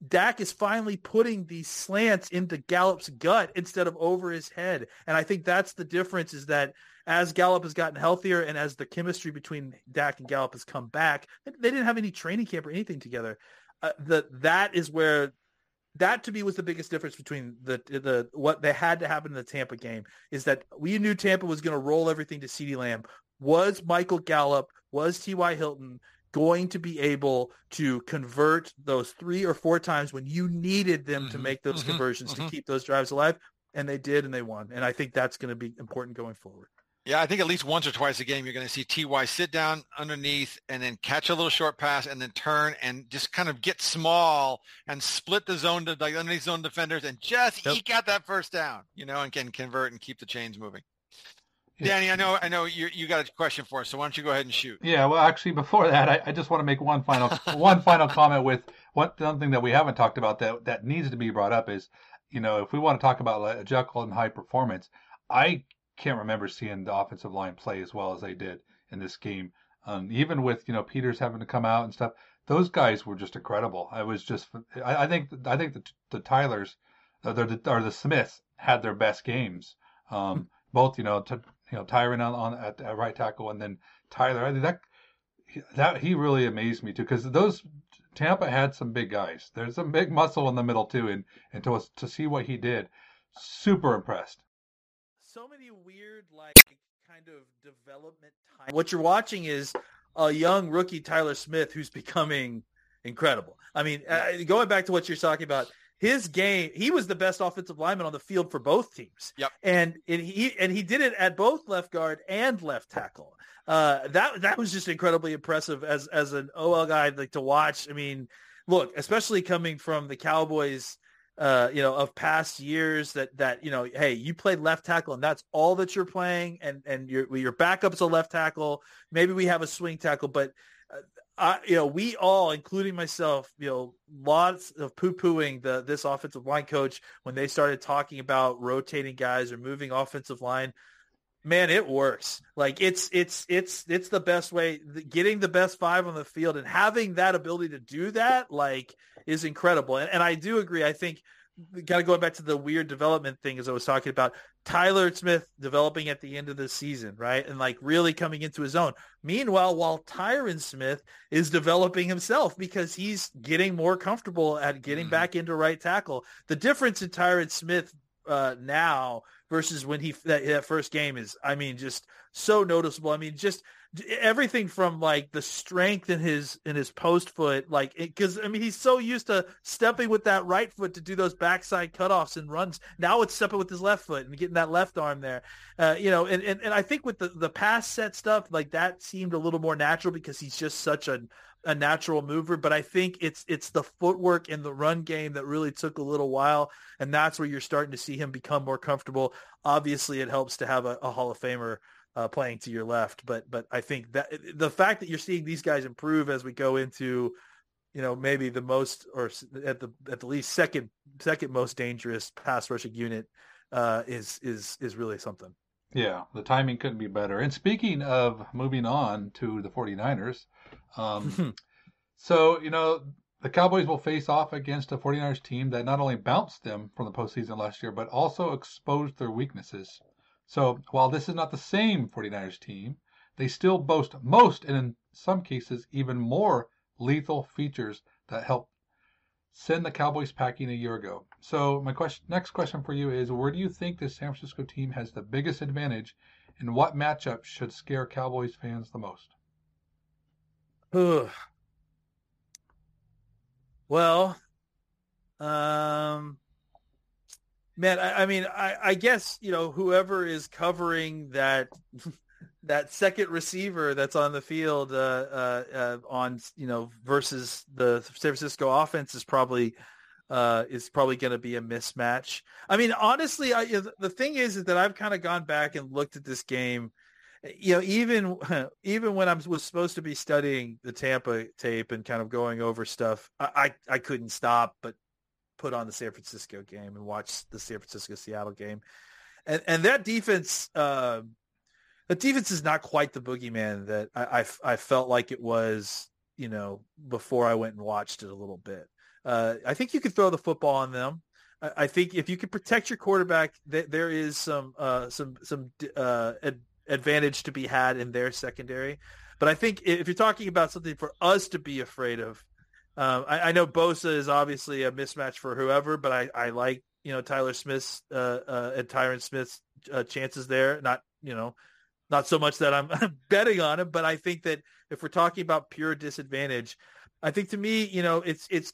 Dak is finally putting these slants into Gallup's gut instead of over his head. And I think that's the difference is that as Gallup has gotten healthier and as the chemistry between Dak and Gallup has come back, they didn't have any training camp or anything together. Uh, the, that is where that to me was the biggest difference between the the what they had to happen in the Tampa game is that we knew Tampa was going to roll everything to CeeDee Lamb. Was Michael Gallup, was T.Y. Hilton going to be able to convert those three or four times when you needed them mm-hmm, to make those mm-hmm, conversions mm-hmm. to keep those drives alive? And they did, and they won. And I think that's going to be important going forward. Yeah, I think at least once or twice a game you're going to see Ty sit down underneath and then catch a little short pass and then turn and just kind of get small and split the zone to like underneath zone defenders and just yep. eke out that first down, you know, and can convert and keep the chains moving. Danny, I know, I know you you got a question for us, so why don't you go ahead and shoot? Yeah, well, actually, before that, I, I just want to make one final one final comment with one something that we haven't talked about that that needs to be brought up is, you know, if we want to talk about like, Jekyll and Hyde performance, I can't remember seeing the offensive line play as well as they did in this game. Um, even with you know Peters having to come out and stuff, those guys were just incredible. I was just, I, I think, I think the, the Tylers, uh, the, or the Smiths had their best games. Um, both, you know, to, you know, Tyron on, on at, at, right tackle and then Tyler. I think that that he really amazed me too because those Tampa had some big guys. There's some big muscle in the middle too, and and to to see what he did, super impressed. So many weird like kind of development time. What you're watching is a young rookie Tyler Smith who's becoming incredible. I mean, uh, going back to what you're talking about, his game, he was the best offensive lineman on the field for both teams. Yep. And, and he and he did it at both left guard and left tackle. Uh, that that was just incredibly impressive as as an OL guy like to watch. I mean, look, especially coming from the Cowboys uh, you know, of past years that that you know, hey, you played left tackle and that's all that you're playing, and and your your backup's a left tackle. Maybe we have a swing tackle, but uh, I, you know, we all, including myself, you know, lots of poo-pooing the this offensive line coach when they started talking about rotating guys or moving offensive line. Man, it works. Like it's it's it's it's the best way. Getting the best five on the field and having that ability to do that, like is incredible. And, and I do agree. I think kind of going back to the weird development thing as I was talking about Tyler Smith developing at the end of the season, right? And like really coming into his own. Meanwhile, while Tyron Smith is developing himself because he's getting more comfortable at getting mm. back into right tackle. The difference in Tyron Smith uh, now versus when he that, that first game is, I mean, just so noticeable. I mean, just everything from like the strength in his in his post foot like because i mean he's so used to stepping with that right foot to do those backside cutoffs and runs now it's stepping with his left foot and getting that left arm there uh, you know and, and and i think with the the pass set stuff like that seemed a little more natural because he's just such a a natural mover, but I think it's it's the footwork in the run game that really took a little while, and that's where you're starting to see him become more comfortable. Obviously, it helps to have a, a Hall of Famer uh, playing to your left. But but I think that the fact that you're seeing these guys improve as we go into, you know, maybe the most or at the at the least second second most dangerous pass rushing unit uh, is is is really something. Yeah, the timing couldn't be better. And speaking of moving on to the 49ers, um, so, you know, the Cowboys will face off against a 49ers team that not only bounced them from the postseason last year, but also exposed their weaknesses. So while this is not the same 49ers team, they still boast most and in some cases even more lethal features that helped send the Cowboys packing a year ago. So my question, next question for you is where do you think the San Francisco team has the biggest advantage and what matchup should scare Cowboys fans the most? well, um, Man, I, I mean, I, I, guess you know whoever is covering that that second receiver that's on the field uh, uh, uh, on you know versus the San Francisco offense is probably uh, is probably going to be a mismatch. I mean, honestly, I, the thing is, is that I've kind of gone back and looked at this game. You know, even even when I was supposed to be studying the Tampa tape and kind of going over stuff, I I, I couldn't stop but put on the San Francisco game and watch the San Francisco Seattle game, and and that defense, uh, the defense is not quite the boogeyman that I, I, I felt like it was, you know, before I went and watched it a little bit. Uh, I think you could throw the football on them. I, I think if you can protect your quarterback, th- there is some uh, some some uh, ad- advantage to be had in their secondary. But I think if you're talking about something for us to be afraid of, um, I, I, know Bosa is obviously a mismatch for whoever, but I, I like you know Tyler Smith's uh, uh, and Tyron Smith's uh, chances there. Not you know not so much that I'm betting on him, but I think that if we're talking about pure disadvantage, I think to me you know it's it's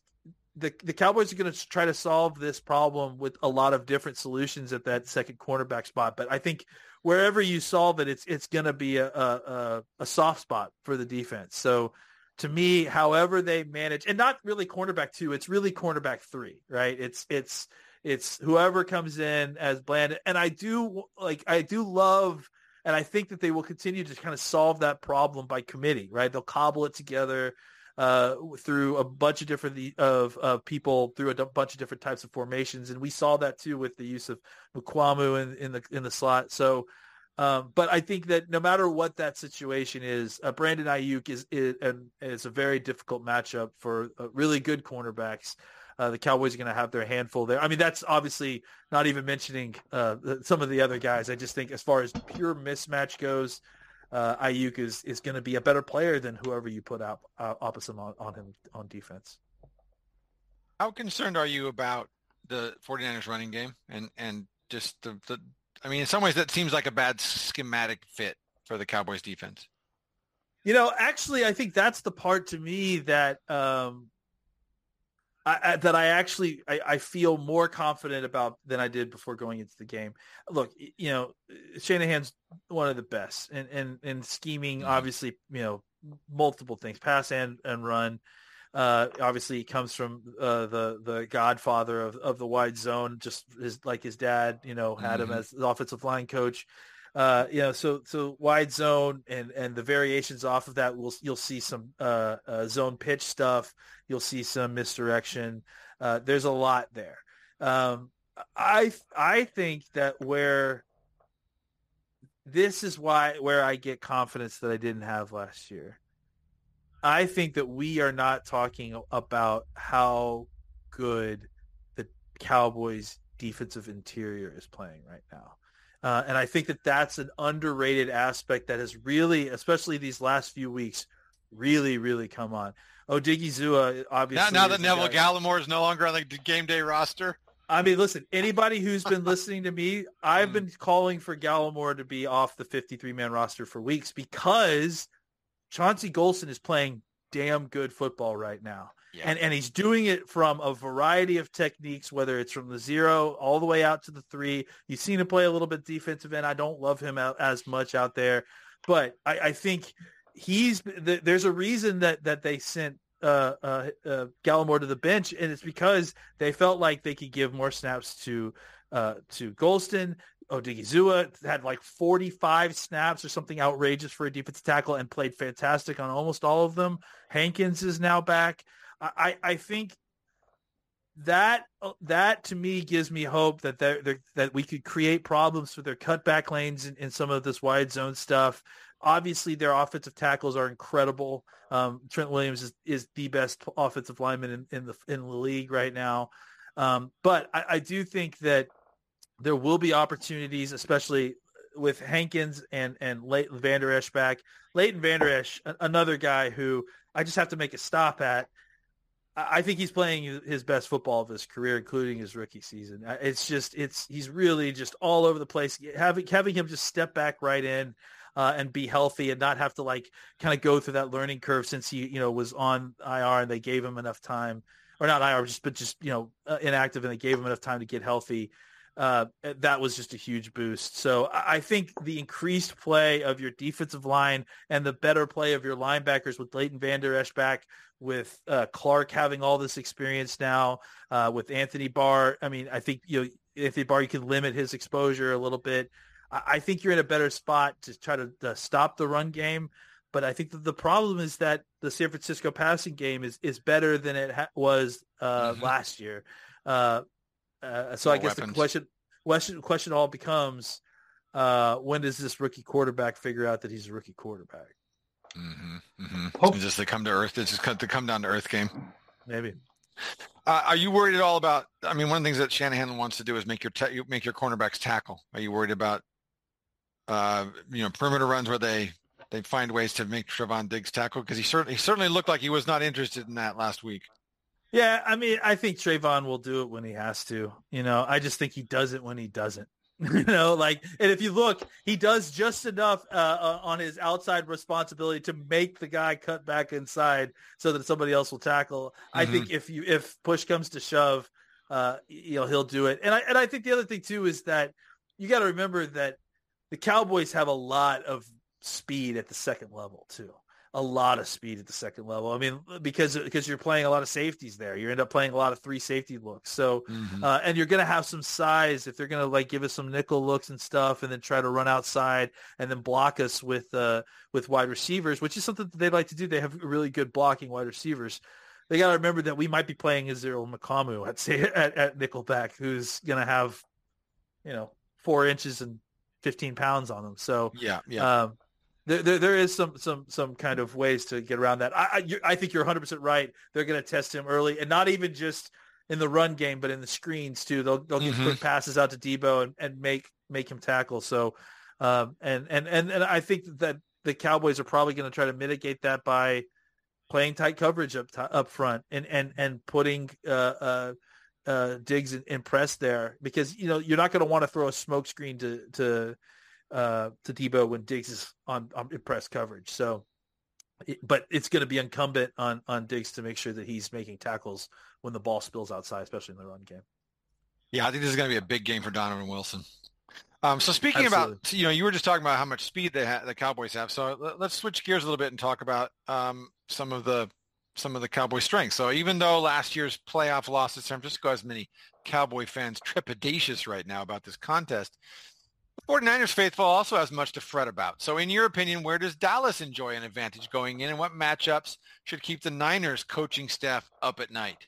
the the Cowboys are going to try to solve this problem with a lot of different solutions at that second cornerback spot. But I think wherever you solve it, it's it's going to be a, a a soft spot for the defense. So to me, however they manage, and not really cornerback two, it's really cornerback three, right? It's it's it's whoever comes in as Bland, and I do like I do love And I think that they will continue to kind of solve that problem by committee, right? They'll cobble it together uh, through a bunch of different of, of people through a bunch of different types of formations, and we saw that too with the use of Mukuamu in, in the in the slot. So, um, but I think that no matter what that situation is, uh, Brandon Aiyuk is is, is a very difficult matchup for uh, really good cornerbacks. Uh, the Cowboys are going to have their handful there. I mean, that's obviously not even mentioning uh, some of the other guys. I just think as far as pure mismatch goes, uh, Aiyuk is is going to be a better player than whoever you put out uh, opposite on, on him on defense. How concerned are you about the 49ers running game and and just the, the I mean in some ways that seems like a bad schematic fit for the Cowboys defense. You know, actually I think that's the part to me that um I, I, that I actually I, I, feel more confident about than I did before going into the game. Look, you know, Shanahan's one of the best, and and and scheming mm-hmm. obviously, you know, multiple things, pass and and run. Uh, obviously, he comes from uh, the the godfather of, of the wide zone, just his, like his dad, you know, had mm-hmm. him as the offensive line coach. Uh, you know, so so wide zone and and the variations off of that, will you'll see some uh, uh, zone pitch stuff. You'll see some misdirection. Uh, there's a lot there. Um, I I think that where this is why where I get confidence that I didn't have last year. I think that we are not talking about how good the Cowboys defensive interior is playing right now. Uh, and I think that that's an underrated aspect that has really, especially these last few weeks, really, really come on. Odighizuwa, obviously. Now, now that Neville. Gallimore is no longer on the game day roster. I mean, listen, anybody who's been listening to me, I've hmm. been calling for Gallimore to be off the 53-man roster for weeks because Chauncey Golston is playing damn good football right now. Yeah. And and he's doing it from a variety of techniques, whether it's from the zero all the way out to the three. You've seen him play a little bit defensive end. I don't love him out, as much out there, but I, I think he's there's a reason that that they sent uh, uh, uh, Gallimore to the bench, and it's because they felt like they could give more snaps to uh, to Golston. Odighizuwa had like 45 snaps or something outrageous for a defensive tackle and played fantastic on almost all of them. Hankins is now back. I, I think that that to me gives me hope that they're, they're, that we could create problems for their cutback lanes and, in, some of this wide zone stuff. Obviously, their offensive tackles are incredible. Um, Trent Williams is, is the best offensive lineman in, in the in the league right now. Um, but I, I do think that there will be opportunities, especially with Hankins and and Leighton Vander Esch back. Leighton Vander Esch, another guy who I just have to make a stop at I think he's playing his best football of his career, including his rookie season. It's just, it's he's really just all over the place. Having having him just step back right in uh, and be healthy and not have to like kind of go through that learning curve since he you know was on IR and they gave him enough time, or not IR, just but just you know uh, inactive and they gave him enough time to get healthy. Uh, that was just a huge boost. So I think the increased play of your defensive line and the better play of your linebackers with Leighton Vander Esch back, with uh, Clark having all this experience now, uh, with Anthony Barr. I mean, I think you know Anthony Barr, you can limit his exposure a little bit. I, I think you're in a better spot to try to, to stop the run game. But I think that the problem is that the San Francisco passing game is, is better than it ha- was uh, mm-hmm. last year. Uh, uh, so More I guess weapons. the question question question all becomes uh, when does this rookie quarterback figure out that he's a rookie quarterback? Mm-hmm, mm-hmm. Just to come to earth, it's just to come down to earth game. Maybe. Uh, are you worried at all about? I mean, one of the things that Shanahan wants to do is make your ta- make your cornerbacks tackle. Are you worried about, uh, you know, perimeter runs where they they find ways to make Trevon Diggs tackle? Because he certainly he certainly looked like he was not interested in that last week. Yeah, I mean, I think Trevon will do it when he has to. You know, I just think he does it when he doesn't. you know, like, and if you look, he does just enough uh, uh, on his outside responsibility to make the guy cut back inside so that somebody else will tackle. Mm-hmm. I think if you if push comes to shove, uh, you know, he'll do it. And I and I think the other thing too is that you got to remember that the Cowboys have a lot of speed at the second level too. A lot of speed at the second level. I mean, because because you're playing a lot of safeties there. You end up playing a lot of three safety looks. So, mm-hmm. uh, and you're going to have some size if they're going to like give us some nickel looks and stuff, and then try to run outside and then block us with uh, with wide receivers, which is something that they like to do. They have really good blocking wide receivers. They got to remember that we might be playing Israel Mukuamu at say at, at Nickelback, who's going to have, you know, four inches and 15 pounds on them. So yeah, yeah. Um, there, there, there is some some some kind of ways to get around that. I I, I think you're 100 percent right. They're going to test him early, and not even just in the run game, but in the screens too. They'll they'll get mm-hmm. quick passes out to Deebo and, and make make him tackle. So, um, and and and and I think that the Cowboys are probably going to try to mitigate that by playing tight coverage up up front and and and putting uh, uh, uh, Diggs in, in press there because you know you're not going to want to throw a smoke screen to to uh, to Deebo when Diggs is on, on press coverage. So, it, but it's going to be incumbent on on Diggs to make sure that he's making tackles when the ball spills outside, especially in the run game. Yeah, I think this is going to be a big game for Donovan Wilson. Um, so speaking Absolutely. about, you know, you were just talking about how much speed they ha- the Cowboys have. So let, us switch gears a little bit and talk about um, some of the some of the Cowboy strengths. So even though last year's playoff loss to San Francisco has many Cowboy fans trepidatious right now about this contest, 49ers faithful also has much to fret about. So in your opinion, where does Dallas enjoy an advantage going in and what matchups should keep the Niners coaching staff up at night?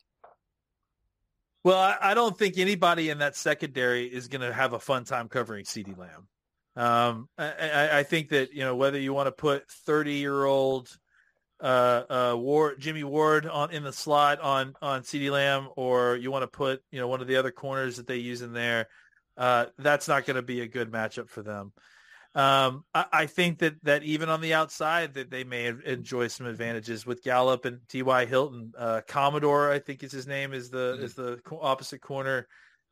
Well, I, don't think anybody in that secondary is going to have a fun time covering CeeDee Lamb. Um, I, I, think that, you know, whether you want to put 30 year old uh, uh, Ward, Jimmy Ward on in the slot on, on CeeDee Lamb, or you want to put, you know, one of the other corners that they use in there, uh, that's not going to be a good matchup for them. Um, I, I, think that that even on the outside that they may enjoy some advantages with Gallup and T.Y. Hilton. Uh, Commodore, I think is his name, is the mm-hmm. is the opposite corner,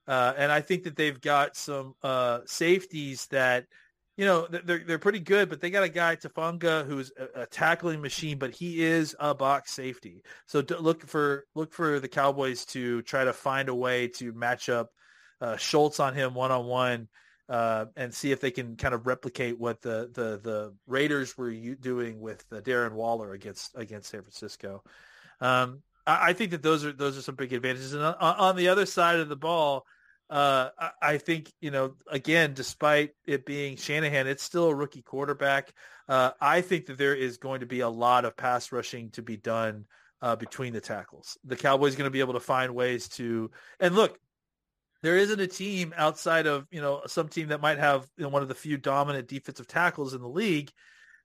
uh, and I think that they've got some uh, safeties that you know they're they're pretty good, but they got a guy Tafanga who's a, a tackling machine, but he is a box safety. So look for look for the Cowboys to try to find a way to match up uh, Schultz on him one on one and see if they can kind of replicate what the the the Raiders were doing with uh, Darren Waller against against San Francisco. Um, I, I, think that those are those are some big advantages. And on, on the other side of the ball, uh, I, think you know again, despite it being Shanahan, it's still a rookie quarterback. Uh, I think that there is going to be a lot of pass rushing to be done. Uh, between the tackles. The Cowboys going to be able to find ways to and look, there isn't a team outside of you know some team that might have you know, one of the few dominant defensive tackles in the league.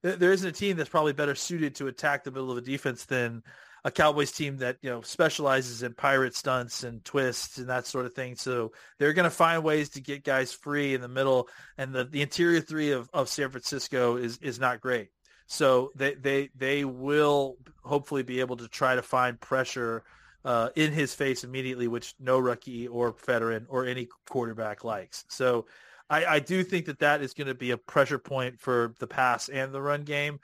There isn't a team that's probably better suited to attack the middle of a defense than a Cowboys team that you know specializes in pirate stunts and twists and that sort of thing. So they're going to find ways to get guys free in the middle, and the, the interior three of, of San Francisco is is not great. So they they they will hopefully be able to try to find pressure uh, in his face immediately, which no rookie or veteran or any quarterback likes. So I, I do think that that is going to be a pressure point for the pass and the run game.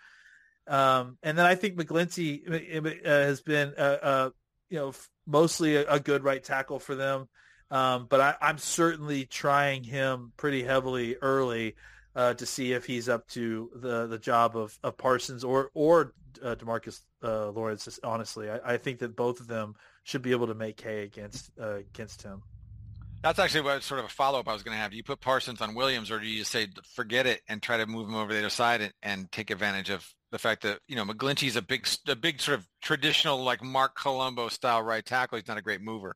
Um, and then I think McGlinchey uh, has been, uh, uh, you know, mostly a, a, good right tackle for them. Um, but I, am certainly trying him pretty heavily early uh, to see if he's up to the the job of, of Parsons or or uh, Demarcus uh, Lawrence. Honestly, I, I, think that both of them should be able to make hay against uh, against him. That's actually what sort of a follow up I was going to have. Do you put Parsons on Williams, or do you just say forget it and try to move him over the other side and, and take advantage of the fact that you know McGlinchey's a big a big sort of traditional like Marc Colombo style right tackle. He's not a great mover.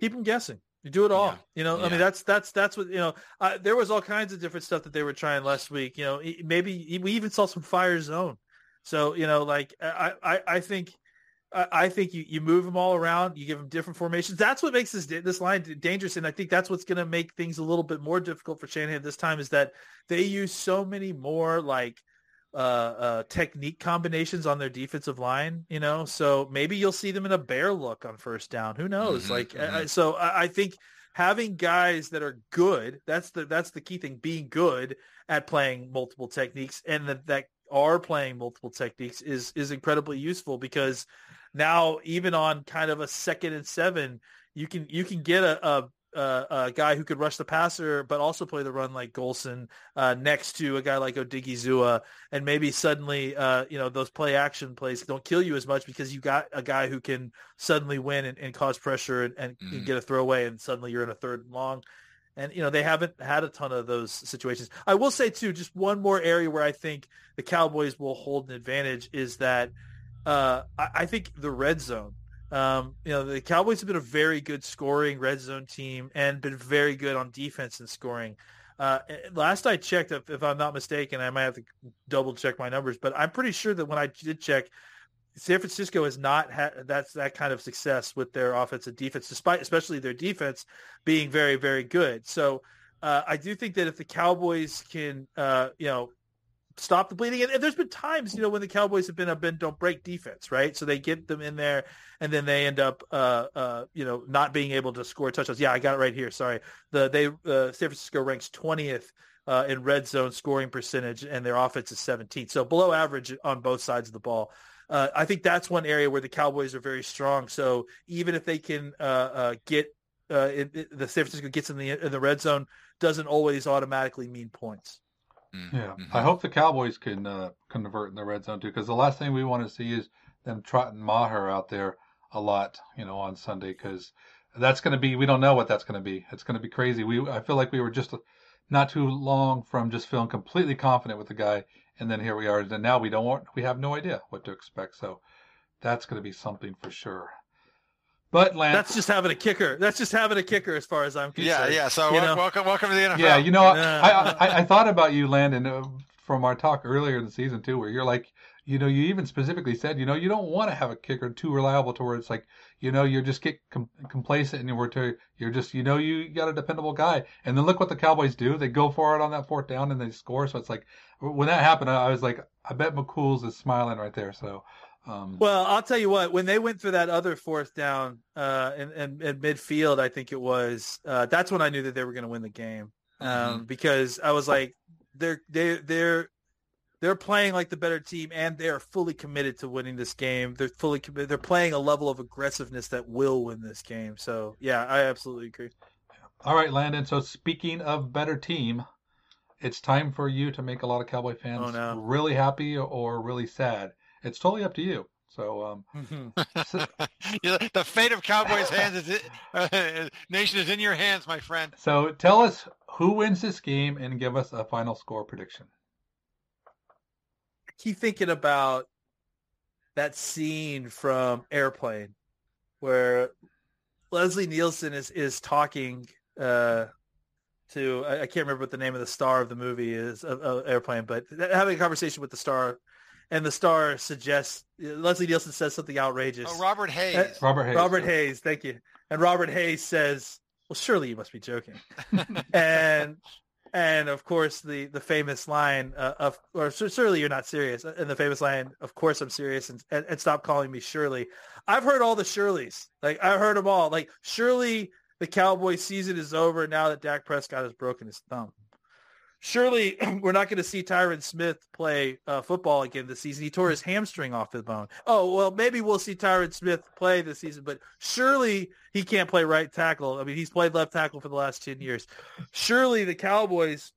Keep him guessing. You do it all. Yeah. You know, yeah. I mean, that's that's that's what you know. Uh, there was all kinds of different stuff that they were trying last week. You know, maybe we even saw some fire zone. So you know, like I I, I think I think you, you move them all around. You give them different formations. That's what makes this this line dangerous, and I think that's what's going to make things a little bit more difficult for Shanahan this time. Is that they use so many more like uh, uh, technique combinations on their defensive line. You know, so maybe you'll see them in a bear look on first down. Who knows? Mm-hmm, like, mm-hmm. so I, I think having guys that are good that's the that's the key thing being good at playing multiple techniques and that that are playing multiple techniques is is incredibly useful because now even on kind of a second and seven, you can you can get a, a uh, a guy who could rush the passer, but also play the run like Golston uh, next to a guy like Odighizuwa, and maybe suddenly, uh, you know, those play action plays don't kill you as much because you got a guy who can suddenly win and, and cause pressure and, and mm. get a throwaway, and suddenly you're in a third and long. And you know they haven't had a ton of those situations. I will say too, just one more area where I think the Cowboys will hold an advantage is that uh, I, I think the red zone um, you know, the Cowboys have been a very good scoring red zone team and been very good on defense and scoring. Uh, last I checked, if, if, I'm not mistaken, I might have to double check my numbers, but I'm pretty sure that when I did check, San Francisco has not had that's that kind of success with their offense and defense, despite especially their defense being very very good. So uh, I do think that if the Cowboys can, uh, you know, stop the bleeding. And, there's been times, you know, when the Cowboys have been a been don't break defense, right? So they get them in there, and then they end up, uh, uh, you know, not being able to score touchdowns. Yeah, I got it right here. Sorry, the they uh, San Francisco ranks 20th uh, in red zone scoring percentage, and their offense is 17th, so below average on both sides of the ball. Uh, I think that's one area where the Cowboys are very strong. So even if they can uh, uh, get uh, it, it, the San Francisco gets in the in the red zone, doesn't always automatically mean points. Mm-hmm. Yeah, I mm-hmm. hope the Cowboys can uh, convert in the red zone too, because the last thing we want to see is them trotting Maher out there a lot, you know, on Sunday, because that's going to be we don't know what that's going to be. It's going to be crazy. We I feel like we were just not too long from just feeling completely confident with the guy, and then here we are, and now we don't want we have no idea what to expect. So that's going to be something for sure. But Lance, that's just having a kicker. That's just having a kicker, as far as I'm concerned. Yeah, yeah. So welcome, welcome, welcome to the NFL. Yeah, you know, I, I, I thought about you, Landon, uh, from our talk earlier in the season too, where you're like, you know, you even specifically said, you know, you don't want to have a kicker too reliable to where it's like, you know, you're just get com- complacent and you're to, you're just, you know, you got a dependable guy. And then look what the Cowboys do. They go for it on that fourth down and they score. So it's like, when that happened, I was like, I bet McCool's is smiling right there. So um, well, I'll tell you what. When they went for that other fourth down uh, in, in, in midfield, I think it was. Uh, that's when I knew that they were going to win the game um, mm-hmm. because I was like, they're they they're they're playing like the better team and they are fully committed to winning this game. They're fully committed. They're playing a level of aggressiveness that will win this game. So yeah, I absolutely agree. All right, Landon. So speaking of better team, it's time for you to make a lot of Cowboy fans oh, no. really happy or really sad. It's totally up to you. So, um, so the fate of Cowboys' hands is it, uh, nation is in your hands, my friend. So, tell us who wins this game and give us a final score prediction. I keep thinking about that scene from Airplane where Leslie Nielsen is is talking uh, to I, I, can't remember what the name of the star of the movie is of, of Airplane, but having a conversation with the star and the star suggests Leslie Nielsen says something outrageous. Oh, Robert Hays. Uh, Robert Hays. Robert Hays. Thank you. And Robert Hays says, "Well, surely you must be joking." and and of course the the famous line uh, of or surely you're not serious. And the famous line, "Of course I'm serious," and, and, and stop calling me Shirley. I've heard all the Shirleys. Like I've heard them all. Like surely the Cowboy season is over now that Dak Prescott has broken his thumb surely we're not going to see Tyron Smith play uh, football again this season. He tore his hamstring off the bone. Oh, well, maybe we'll see Tyron Smith play this season, but surely he can't play right tackle. I mean, he's played left tackle for the last 10 years. Surely the Cowboys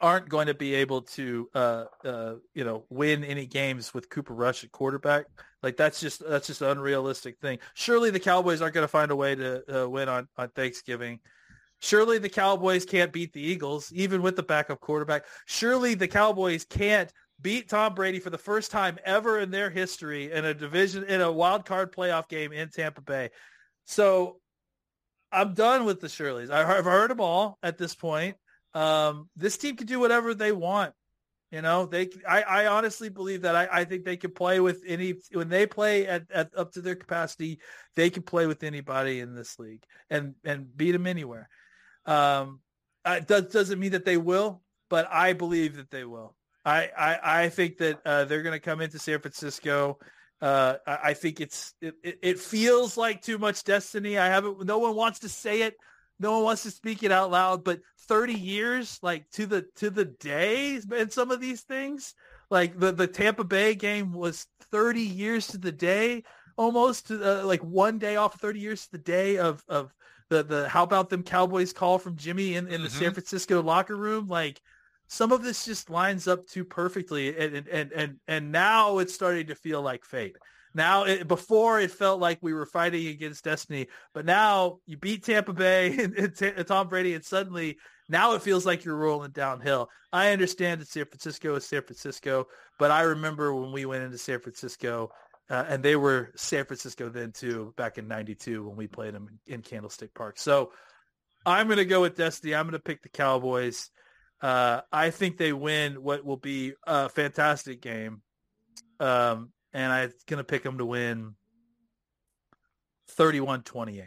aren't going to be able to, uh, uh, you know, win any games with Cooper Rush at quarterback. Like that's just that's just an unrealistic thing. Surely the Cowboys aren't going to find a way to uh, win on on Thanksgiving. Surely the Cowboys can't beat the Eagles, even with the backup quarterback. Surely the Cowboys can't beat Tom Brady for the first time ever in their history in a division in a wild card playoff game in Tampa Bay. So I'm done with the Shirleys. I've heard them all at this point. Um, this team can do whatever they want. You know, they. I, I honestly believe that. I, I think they can play with any when they play at, at up to their capacity. They can play with anybody in this league and and beat them anywhere. Um, it does, doesn't mean that they will, but I believe that they will. I, I, I think that uh, they're going to come into San Francisco. Uh, I, I, think it's it, it, feels like too much destiny. I haven't. No one wants to say it. No one wants to speak it out loud. But 30 years, like to the to the day, and some of these things, like the the Tampa Bay game was 30 years to the day almost uh, like one day off 30 years to the day of of the the how about them Cowboys call from Jimmy in, in the mm-hmm. San Francisco locker room like some of this just lines up too perfectly and and and and now it's starting to feel like fate now it, before it felt like we were fighting against destiny but now you beat Tampa Bay and, and, and Tom Brady and suddenly now it feels like you're rolling downhill. I understand that San Francisco is San Francisco, but I remember when we went into San Francisco uh, and they were San Francisco then too, back in 92 when we played them in Candlestick Park. So I'm going to go with Destiny. I'm going to pick the Cowboys. Uh, I think they win what will be a fantastic game. Um, and I'm going to pick them to win 31-28.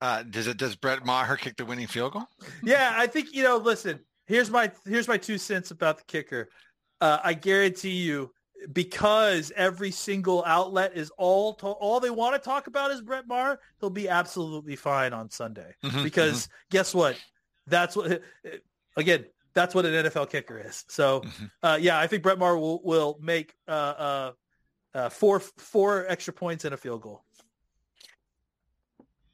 Uh, does it? Does Brett Maher kick the winning field goal? yeah, I think you know. Listen, here's my here's my two cents about the kicker. Uh, I guarantee you, because every single outlet is all to- all they want to talk about is Brett Maher, he'll be absolutely fine on Sunday. Mm-hmm, because mm-hmm. guess what? That's what. Again, that's what an NFL kicker is. So, mm-hmm. uh, yeah, I think Brett Maher will will make uh, uh, uh four four extra points and a field goal.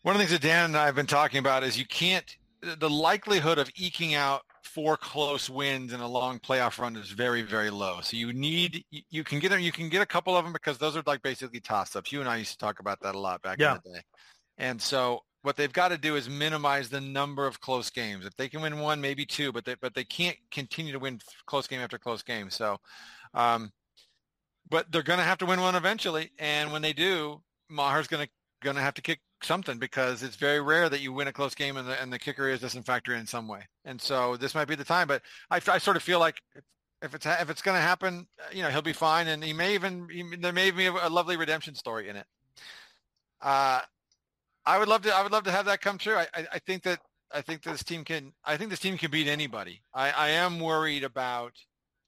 One of the things that Dan and I have been talking about is you can't the likelihood of eking out four close wins in a long playoff run is very very low. So you need you can get them you can get a couple of them because those are like basically toss ups. You and I used to talk about that a lot back yeah. in the day. And so what they've got to do is minimize the number of close games. If they can win one, maybe two, but they but they can't continue to win close game after close game. So, um, but they're going to have to win one eventually. And when they do, Maher's going to going to have to kick something because it's very rare that you win a close game and the, and the kicker is doesn't factor in some way. And so this might be the time, but I, I sort of feel like if, it's if it's going to happen, you know, he'll be fine, and he may even he, there may be a, a lovely redemption story in it. Uh, I would love to I would love to have that come true. I, I, I think that I think this team can I think this team can beat anybody. I, I am worried about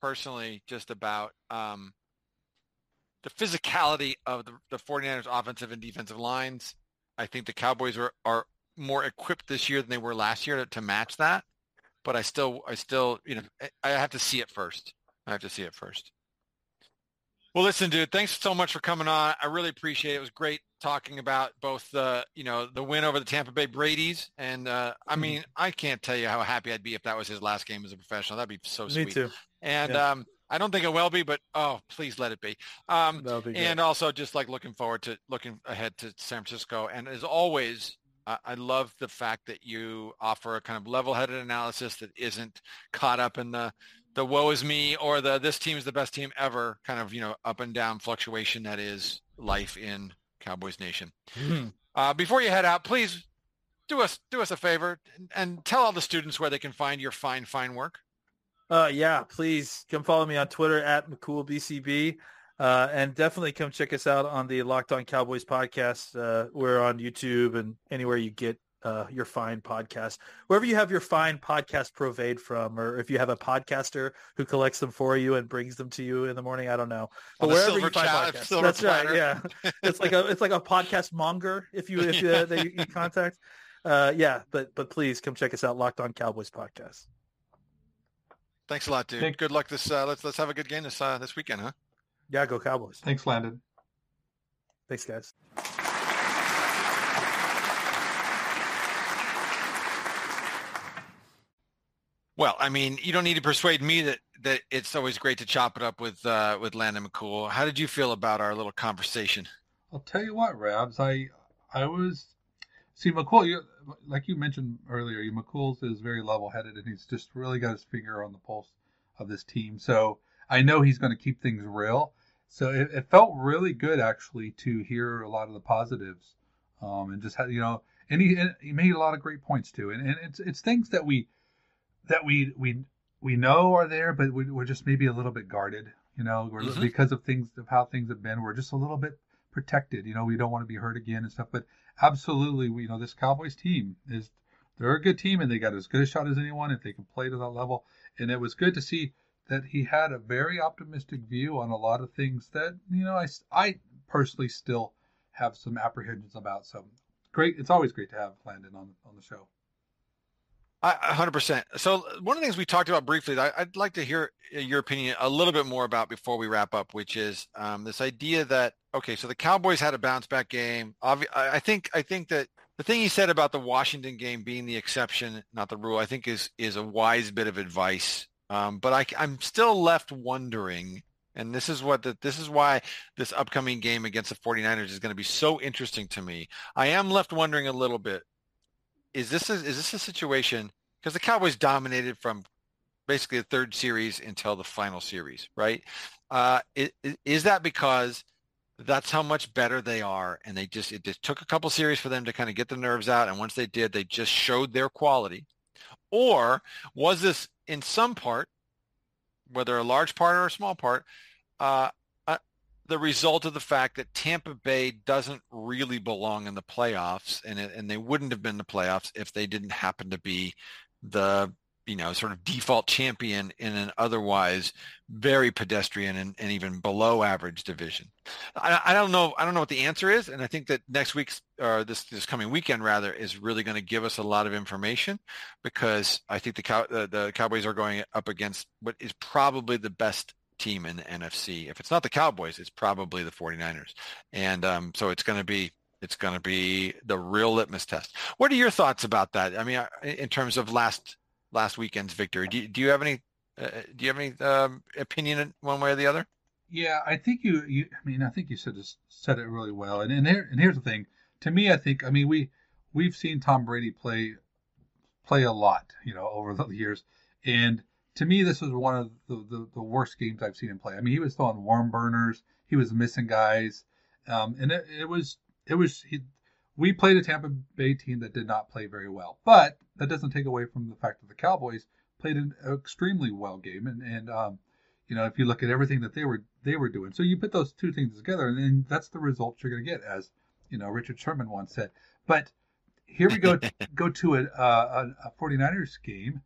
personally just about um, the physicality of the, the 49ers offensive and defensive lines. I think the Cowboys are, are more equipped this year than they were last year to, to match that. But I still, I still, you know, I have to see it first. I have to see it first. Well, listen, dude, thanks so much for coming on. I really appreciate it. It was great talking about both the, you know, the win over the Tampa Bay Brady's. And uh, I mm-hmm. mean, I can't tell you how happy I'd be if that was his last game as a professional. That'd be so sweet. Me too. And yeah. um, I don't think it will be, but oh, please let it be. Um, be and also just like looking forward to looking ahead to San Francisco. And as always, I, I love the fact that you offer a kind of level-headed analysis that isn't caught up in the the woe is me or the this team is the best team ever kind of you know up and down fluctuation that is life in Cowboys Nation. Mm-hmm. Uh, before you head out, please do us do us a favor and tell all the students where they can find your fine fine work. Uh, yeah, please come follow me on Twitter at McCoolBCB. Uh, and definitely come check us out on the Locked On Cowboys podcast. Uh, we're on YouTube and anywhere you get uh, your fine podcast, wherever you have your fine podcast provade from, or if you have a podcaster who collects them for you and brings them to you in the morning, I don't know. But wherever you find podcasts, that's platter. right. Yeah, it's like a it's like a podcast monger if you if yeah. you, you contact. Uh, yeah, but but please come check us out, Locked On Cowboys podcast. Thanks a lot, dude. Thanks. Good luck this. Uh, let's let's have a good game this uh, this weekend, huh? Yeah, go Cowboys. Thanks, Landon. Thanks, guys. Well, I mean, you don't need to persuade me that that it's always great to chop it up with uh, with Landon McCool. How did you feel about our little conversation? I'll tell you what, Rabs. I I was see McCool. You, like you mentioned earlier, McCool's is very level-headed, and he's just really got his finger on the pulse of this team. So I know he's going to keep things real. So it, it, felt really good actually to hear a lot of the positives, um, and just had you know, and he, and he made a lot of great points too. And, and it's it's things that we that we we we know are there, but we, are just maybe a little bit guarded. You know, mm-hmm. because of things of how things have been, we're just a little bit protected. You know, we don't want to be hurt again and stuff. But absolutely, you know, this Cowboys team is they're a good team and they got as good a shot as anyone if they can play to that level. And it was good to see that he had a very optimistic view on a lot of things that you know I I personally still have some apprehensions about. So great, it's always great to have Landon on on the show. Hundred percent. So one of the things we talked about briefly, I, would like to hear your opinion a little bit more about before we wrap up, which is um, this idea that okay, so the Cowboys had a bounce back game. Obvi- I think I think that the thing he said about the Washington game being the exception, not the rule, I think is is a wise bit of advice. Um, but I, I'm still left wondering, and this is what the, this is why this upcoming game against the 49ers is going to be so interesting to me. I am left wondering a little bit is this a, is this a situation because the Cowboys dominated from basically the third series until the final series, right? Uh, is, is that because that's how much better they are, and they just it just took a couple series for them to kind of get the nerves out, and once they did, they just showed their quality, or was this in some part, whether a large part or a small part, uh, the result of the fact that Tampa Bay doesn't really belong in the playoffs, and it, and they wouldn't have been the playoffs if they didn't happen to be the you know sort of default champion in an otherwise very pedestrian and, and even below average division. I, I, don't know. I don't know what the answer is, and I think that next week's or this this coming weekend rather is really going to give us a lot of information because I think the cow the, the Cowboys are going up against what is probably the best team in the NFC. If it's not the Cowboys, it's probably the 49ers. And um, so it's going to be it's going to be the real litmus test. What are your thoughts about that? I mean, uh, in terms of last last weekend's victory, do you, do you have any uh, do you have any um, opinion one way or the other? Yeah, I think you, you I mean, I think you said said it really well. And and here and here's the thing. To me, I think I mean we we've seen Tom Brady play play a lot, you know, over the years, and to me, this was one of the, the, the, worst games I've seen him play. I mean, he was throwing worm burners, he was missing guys, um, and it, it, was it was he, we played a Tampa Bay team that did not play very well, but that doesn't take away from the fact that the Cowboys played an extremely well game, and and um, you know if you look at everything that they were they were doing, so you put those two things together, and then that's the results you're going to get, as you know Richard Sherman once said. But here we go go to a, a, a 49ers game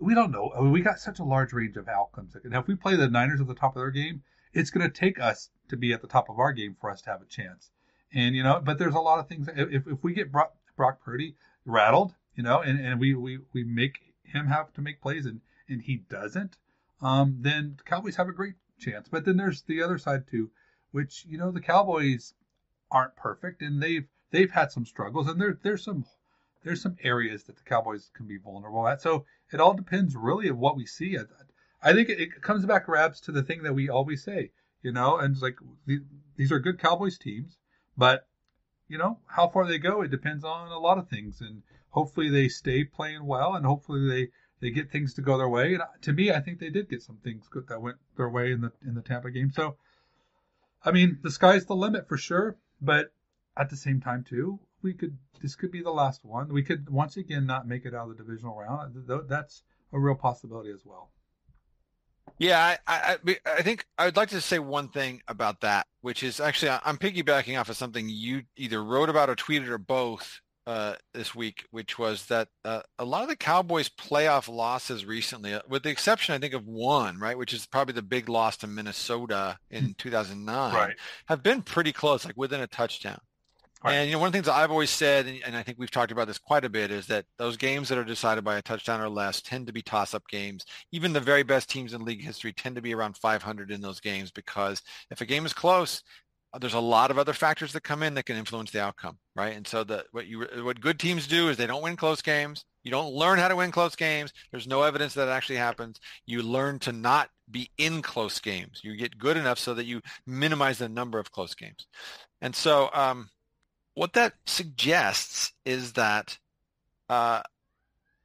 we don't know. I mean, we got such a large range of outcomes. Now, if we play the Niners at the top of their game, it's going to take us to be at the top of our game for us to have a chance. And you know, but there's a lot of things. If, if we get Brock, Brock Purdy rattled, you know, and, and we, we we make him have to make plays and and he doesn't, um, then the Cowboys have a great chance. But then there's the other side too, which you know the Cowboys aren't perfect and they've they've had some struggles and there there's some there's some areas that the Cowboys can be vulnerable at. So it all depends really of what we see. I think it comes back, Rabs, to the thing that we always say, you know, and it's like these are good Cowboys teams, but you know how far they go, it depends on a lot of things, and hopefully they stay playing well, and hopefully they they get things to go their way. And to me, I think they did get some things good that went their way in the in the Tampa game. So, I mean, the sky's the limit for sure, but at the same time too, we could this could be the last one. We could once again not make it out of the divisional round. That's a real possibility as well. Yeah, I, I, I think I would like to say one thing about that, which is actually I'm piggybacking off of something you either wrote about or tweeted or both uh, this week, which was that uh, a lot of the Cowboys' playoff losses recently, uh, with the exception I think of one, right, which is probably the big loss to Minnesota in 2009, right. have been pretty close, like within a touchdown. Right. And you know, one of the things I've always said, and I think we've talked about this quite a bit, is that those games that are decided by a touchdown or less tend to be toss-up games. Even the very best teams in league history tend to be around 500 in those games because if a game is close, uh, there's a lot of other factors that come in that can influence the outcome, right? And so the what you what good teams do is they don't win close games. You don't learn how to win close games. There's no evidence that actually happens. You learn to not be in close games. You get good enough so that you minimize the number of close games. And so um, what that suggests is that, uh,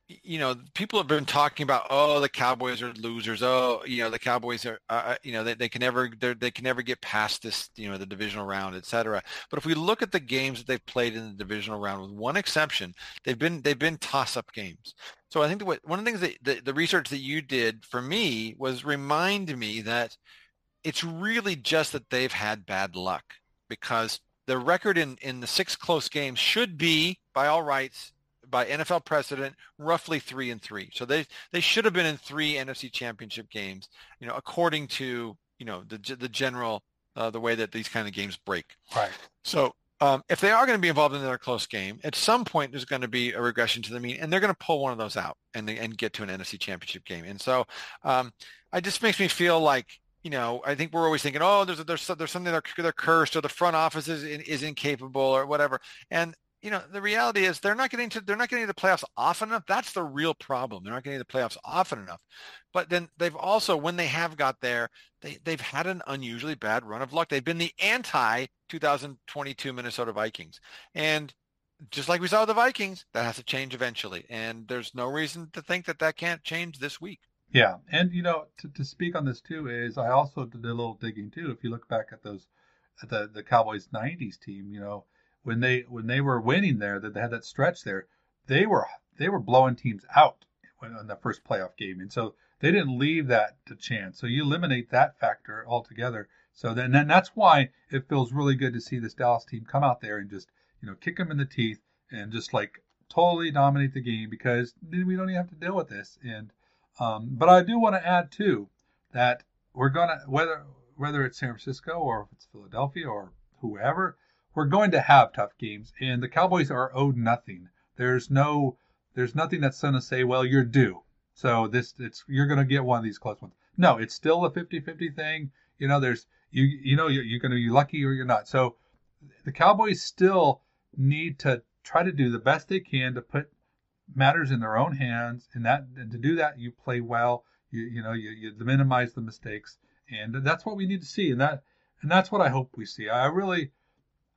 you know, people have been talking about, oh, the Cowboys are losers. Oh, you know, the Cowboys are, uh, uh you know, they, they can never, they can never get past this, you know, the divisional round, et cetera. But if we look at the games that they've played in the divisional round, with one exception, they've been, they've been toss-up games. So I think what, one of the things that the, the research that you did for me was remind me that it's really just that they've had bad luck because the record in, in the six close games should be, by all rights, by NFL precedent, roughly three and three. So they they should have been in three NFC Championship games, you know, according to you know the the general uh, the way that these kind of games break. Right. So um, if they are going to be involved in another close game, at some point there's going to be a regression to the mean, and they're going to pull one of those out and and get to an NFC Championship game. And so, um, it just makes me feel like you know, I think we're always thinking, oh, there's there's there's something they're, they're cursed or the front office is is incapable or whatever. And you know, the reality is they're not getting to they're not getting to the playoffs often enough. That's the real problem. They're not getting to the playoffs often enough. But then they've also, when they have got there, they they've had an unusually bad run of luck. They've been the anti 2022 Minnesota Vikings, and just like we saw with the Vikings, that has to change eventually. And there's no reason to think that that can't change this week. Yeah, and you know, to, to speak on this too is I also did a little digging too. If you look back at those at the the Cowboys '90s team, you know, when they when they were winning there, that they had that stretch there, they were they were blowing teams out in the first playoff game, and so they didn't leave that to chance. So you eliminate that factor altogether. So then, then that's why it feels really good to see this Dallas team come out there and just you know kick them in the teeth and just like totally dominate the game because we don't even have to deal with this. And um, but I do want to add too that we're gonna whether whether it's San Francisco or if it's Philadelphia or whoever, we're going to have tough games, and the Cowboys are owed nothing. There's no there's nothing that's going to say, well, you're due. So this it's you're going to get one of these close ones. No, it's still a 50-50 thing. You know, there's you you know you're, you're going to be lucky or you're not. So the Cowboys still need to try to do the best they can to put matters in their own hands, and that and to do that you play well. You you know you, you minimize the mistakes, and that's what we need to see, and that and that's what I hope we see. I really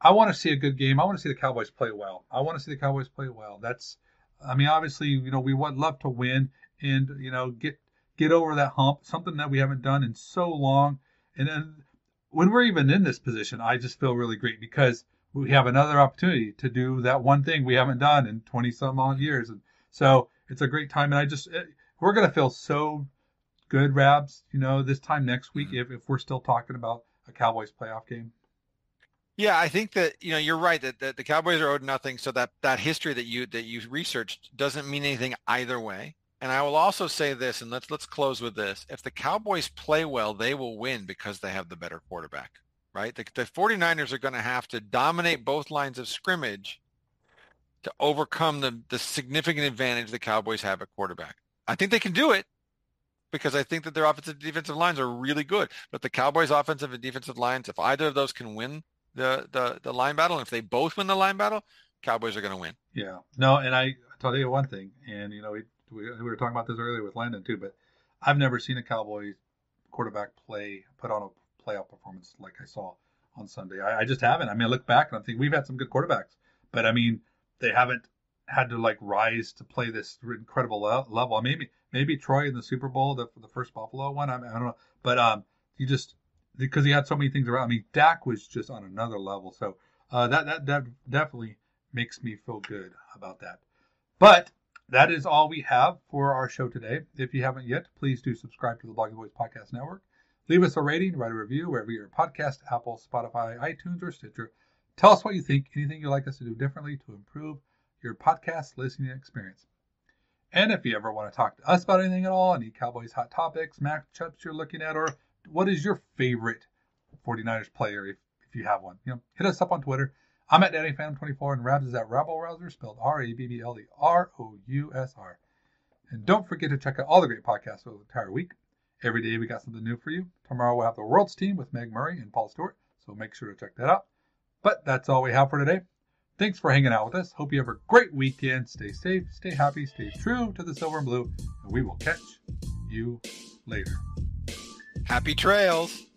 I want to see a good game. I want to see the Cowboys play well. I want to see the Cowboys play well. That's, I mean, obviously, you know, we would love to win and you know get get over that hump. Something that we haven't done in so long. And then when we're even in this position, I just feel really great because we have another opportunity to do that one thing we haven't done in 20 some odd years. And so it's a great time. And I just, it, we're going to feel so good, Rabs, you know, this time next week mm-hmm. if, if we're still talking about a Cowboys playoff game. Yeah, I think that you know you're right that, that the Cowboys are owed nothing. So that that history that you that you researched doesn't mean anything either way. And I will also say this, and let's let's close with this: if the Cowboys play well, they will win because they have the better quarterback, right? The, the 49ers are going to have to dominate both lines of scrimmage to overcome the the significant advantage the Cowboys have at quarterback. I think they can do it because I think that their offensive and defensive lines are really good. But the Cowboys' offensive and defensive lines, if either of those can win the the the line battle. And if they both win the line battle, Cowboys are going to win. Yeah. No, and I tell you one thing, and you know we, we we were talking about this earlier with Landon too, but I've never seen a Cowboys quarterback play put on a playoff performance like I saw on Sunday. I, I just haven't. I mean, I look back and I'm thinking we've had some good quarterbacks, but I mean they haven't had to like rise to play this incredible level. Maybe maybe Troy in the Super Bowl, the the first Buffalo one. I, I don't know, but um, you just because he had so many things around. I mean, Dak was just on another level. So uh, that, that that definitely makes me feel good about that. But that is all we have for our show today. If you haven't yet, please do subscribe to the Blogging Boys Podcast Network. Leave us a rating, write a review wherever you're podcast, Apple, Spotify, iTunes, or Stitcher. Tell us what you think, anything you'd like us to do differently to improve your podcast listening experience. And if you ever want to talk to us about anything at all, any Cowboys hot topics, matchups you're looking at, or what is your favorite 49ers player if, if you have one? You know, hit us up on Twitter. I'm at DannyPhantom24 and Rabs is at Rabble Rouser, spelled R-A-B-B-L-E-R-O-U-S-R. And don't forget to check out all the great podcasts for the entire week. Every day we got something new for you. Tomorrow we'll have the World's Team with Meg Murray and Paul Stewart, so make sure to check that out. But that's all we have for today. Thanks for hanging out with us. Hope you have a great weekend. Stay safe, stay happy, stay true to the silver and blue, and we will catch you later. Happy trails.